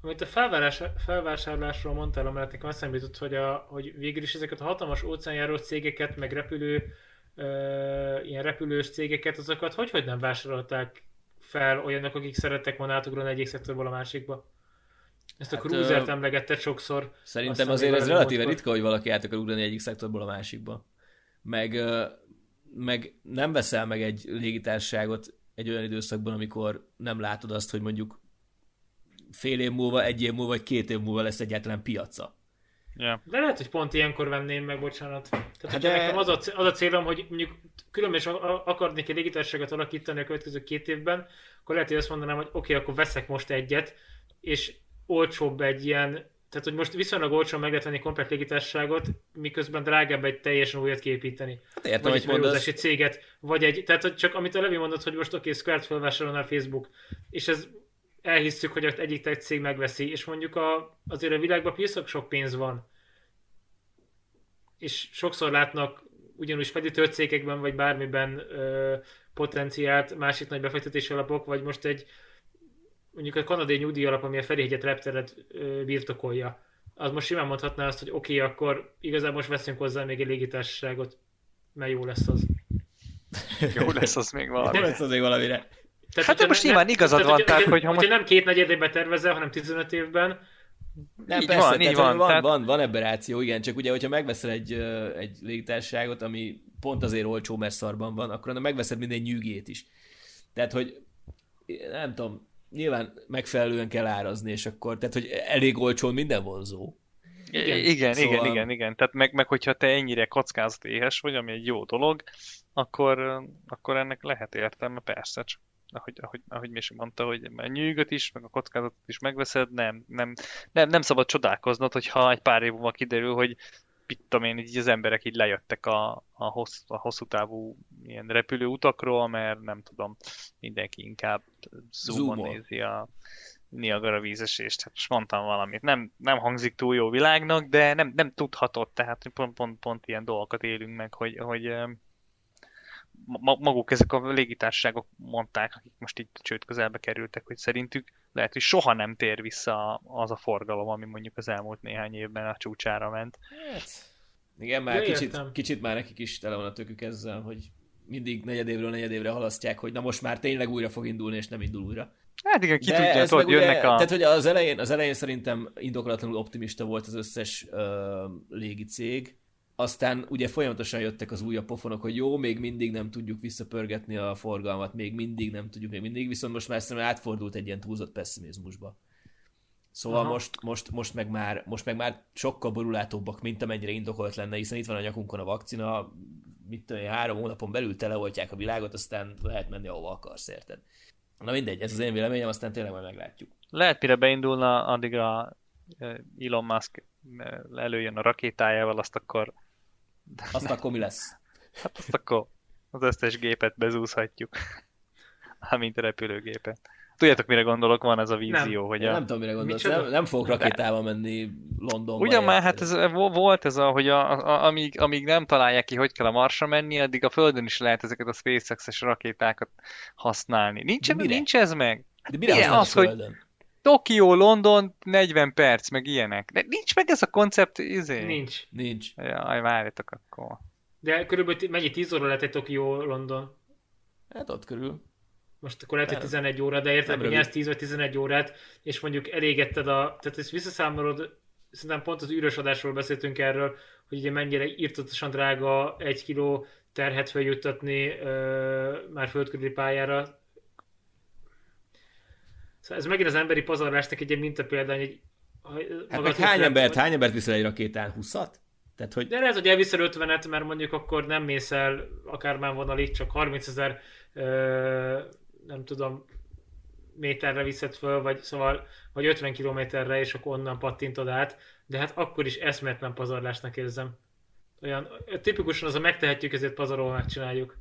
Amit a felvárás, felvásárlásról mondtál, amellett nekem eszembe jutott, hogy, a, hogy végül is ezeket a hatalmas óceánjárós cégeket, meg repülő, ö, ilyen repülős cégeket, azokat hogy, hogy nem vásárolták fel olyanok, akik szerettek volna átugrani egyik szektorból a másikba? Ezt a Hát, cruisert sokszor. Szerintem azért ez relatíve ritka, hogy valaki át akar ugrani egyik szektorból a másikba. Meg, meg nem veszel meg egy légitársaságot egy olyan időszakban, amikor nem látod azt, hogy mondjuk fél év múlva, egy év múlva, vagy két év múlva lesz egyáltalán piaca. Yeah. De lehet, hogy pont ilyenkor venném meg, bocsánat. Tehát, Hát de- nekem az a, az a célom, hogy mondjuk különben is a- akarnék egy légitársaságot alakítani a következő két évben, akkor lehet, hogy azt mondanám, hogy oké, okay, akkor veszek most egyet, és olcsóbb egy ilyen, tehát hogy most viszonylag olcsón meg lehet venni komplet légitársaságot, miközben drágább egy teljesen újat kiépíteni. Hát értem, Vagy egy hajózási céget, vagy egy, tehát hogy csak amit a Levi mondott, hogy most oké, okay, Square-t felvásárolná a Facebook, és ez elhisszük, hogy ott egyik tech cég megveszi, és mondjuk a, azért a világban piszok sok pénz van, és sokszor látnak ugyanúgy fedítő cégekben, vagy bármiben ö, potenciált másik nagy befektetési alapok, vagy most egy mondjuk a kanadai nyugdíj alap, ami a Ferihegyet repteret birtokolja, az most simán mondhatná azt, hogy oké, okay, akkor igazából most veszünk hozzá még egy légitársaságot, mert jó lesz az. Jó lesz az még valami. Jó lesz azért valamire. Tehát, Hát most ne- nyilván igazad tehát, van, tehát, hogyha- hogyha hogyha most- nem két negyed évben tervezel, hanem 15 évben, Nem, Így persze, van, így van, van, tehát- van, van ebben ráció, igen, csak ugye, hogyha megveszel egy, egy légitársaságot, ami pont azért olcsó, mert szarban van, akkor annak megveszed minden nyűgét is. Tehát, hogy nem tudom, nyilván megfelelően kell árazni, és akkor, tehát, hogy elég olcsón minden vonzó. Igen, Igen. igen, Szóval- igen, igen, igen. Tehát meg, meg hogyha te ennyire kockázatéhes vagy, ami egy jó dolog, akkor, akkor ennek lehet értelme, persze, csak ahogy, ahogy, ahogy Misi mondta, hogy a nyűgöt is, meg a kockázatot is megveszed, nem, nem, nem, nem szabad csodálkoznod, hogyha egy pár év múlva kiderül, hogy mit tudom én, így az emberek így lejöttek a, a, hossz, a hosszú távú ilyen repülőutakról, mert nem tudom, mindenki inkább zoomon Zoomol. nézi a Niagara vízesést. Hát most mondtam valamit. Nem, nem hangzik túl jó világnak, de nem, nem tudhatod, tehát pont, pont, pont ilyen dolgokat élünk meg, hogy, hogy maguk ezek a légitársaságok mondták, akik most itt csőd közelbe kerültek, hogy szerintük lehet, hogy soha nem tér vissza az a forgalom, ami mondjuk az elmúlt néhány évben a csúcsára ment. Hát, Igen, már Ja, kicsit, kicsit már nekik is tele van a tökük ezzel, hogy mindig negyedévről negyedévre halasztják, hogy na most már tényleg újra fog indulni, és nem indul újra. Hát igen, ki De tudja, ez tudod, ugye- jönnek a... Tehát, hogy az elején, az elején szerintem indokolatlanul optimista volt az összes ö, légi cég, aztán ugye folyamatosan jöttek az újabb pofonok, hogy jó, még mindig nem tudjuk visszapörgetni a forgalmat, még mindig nem tudjuk, még mindig, viszont most már szerintem átfordult egy ilyen túlzott pessimizmusba. Szóval Aha. most, most, most, meg már, most meg már sokkal borulátóbbak, mint amennyire indokolt lenne, hiszen itt van a nyakunkon a vakcina, mit tudom, három hónapon belül teleoltják a világot, aztán lehet menni, ahova akarsz, érted? Na mindegy, ez az én véleményem, aztán tényleg majd meglátjuk. Lehet, mire beindulna, addig a Elon Musk előjön a rakétájával, azt akkor, Azt akkor mi lesz? hát azt akkor az összes gépet bezúzhatjuk. Amint a repülőgépet. Tudjátok, mire gondolok? Van ez a vízió, hogy Én a... nem tudom, mire gondolsz. Micsoda? Nem, nem fogok rakétával menni Londonba. Ugyan már, hát ez, vo- volt ez a, hogy a, a, amíg, amíg nem találják ki, hogy kell a Marsra menni, addig a Földön is lehet ezeket a SpaceX-es rakétákat használni. Nincs, mire? nincs ez meg? De mire Igen, az, hogy- Földön? Tokió, London, 40 perc, meg ilyenek. De nincs meg ez a koncept, izé? Nincs. Nincs. Jaj, várjatok akkor. De körülbelül mennyi 10 óra lehet egy Tokió London? Hát ott körül. Most akkor lehet, hogy Nem. 11 óra, de érted, hogy nyersz 10 vagy 11 órát, és mondjuk elégetted a... Tehát ezt visszaszámolod, szerintem pont az űrös adásról beszéltünk erről, hogy ugye mennyire írtatosan drága egy kiló terhet feljuttatni ö, már földkörüli pályára. Szóval ez megint az emberi pazarlásnak egy ilyen mintapéldány, hogy Hát meg hány embert, hány embert viszel egy rakétán? 20 Tehát, hogy De lehet, hogy elviszel 50-et, mert mondjuk akkor nem mész el akármán vonalig, csak 30 ezer, nem tudom, méterre viszed föl, vagy szóval, vagy 50 kilométerre, és akkor onnan pattintod át, de hát akkor is eszméletlen pazarlásnak érzem. Olyan, tipikusan az a megtehetjük, ezért pazarol megcsináljuk.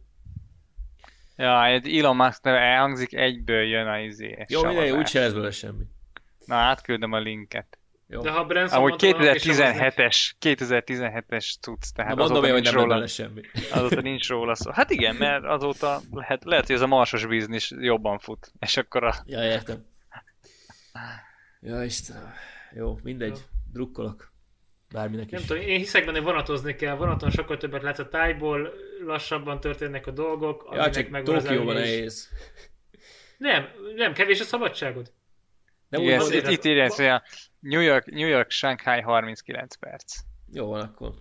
Ja, egy Elon Musk neve elhangzik, egyből jön a izé. jó, minden, savazás. úgy se lesz belőle semmi. Na, átküldöm a linket. Jó. De ha Branson savaznak. 2017-es, 2017-es cucc, tehát Na mondom én, hogy nem róla, semmi. azóta nincs róla szó. Hát igen, mert azóta lehet, lehet, hogy ez a marsos biznisz jobban fut. És akkor a... Ja, értem. Ja, Istenem. Jó, mindegy. Drukkolok. Bárminek Nem is. tudom, én hiszek benne, vonatozni kell. Vonaton sokkal többet látsz a tájból, lassabban történnek a dolgok. Ja, aminek csak az Tokióban nehéz. Nem, nem, kevés a szabadságod. Nem igen, úgy itt, itt írja, hogy a New York, New York, Shanghai 39 perc. Jó van akkor.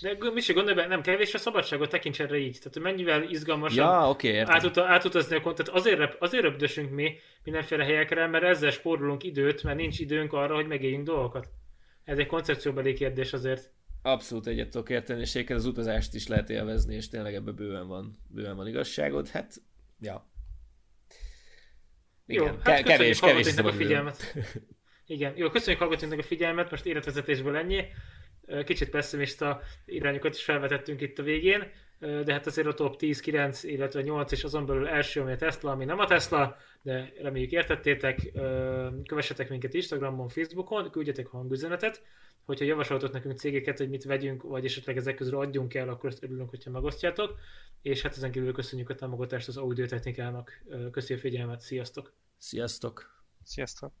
De mi is gondolj be, nem kevés a szabadságot, tekints erre így. Tehát hogy mennyivel izgalmasabb Ja, oké, értem. átuta, átutazni a kontot. Azért, azért röpdösünk mi mindenféle helyekre, mert ezzel spórolunk időt, mert nincs időnk arra, hogy megéljünk dolgokat. Ez egy koncepcióbeli kérdés azért. Abszolút egyet tudok érteni, és egyébként az utazást is lehet élvezni, és tényleg ebben bőven van, bőven van igazságod. Hát, ja. Jó, Igen, hát ke- köszönjük kevés, kevés a figyelmet. Igen, jó, köszönjük hallgatóinknak a figyelmet, most életvezetésből ennyi. Kicsit pessimista irányokat is felvetettünk itt a végén, de hát azért a top 10, 9, illetve 8 és azon belül első, ami a Tesla, ami nem a Tesla, de reméljük értettétek. Kövessetek minket Instagramon, Facebookon, küldjetek hangüzenetet, hogyha javasoltok nekünk cégeket, hogy mit vegyünk, vagy esetleg ezek közül adjunk el, akkor azt örülünk, hogyha megosztjátok. És hát ezen kívül köszönjük a támogatást az audio technikának. Köszi a figyelmet, sziasztok! Sziasztok! Sziasztok!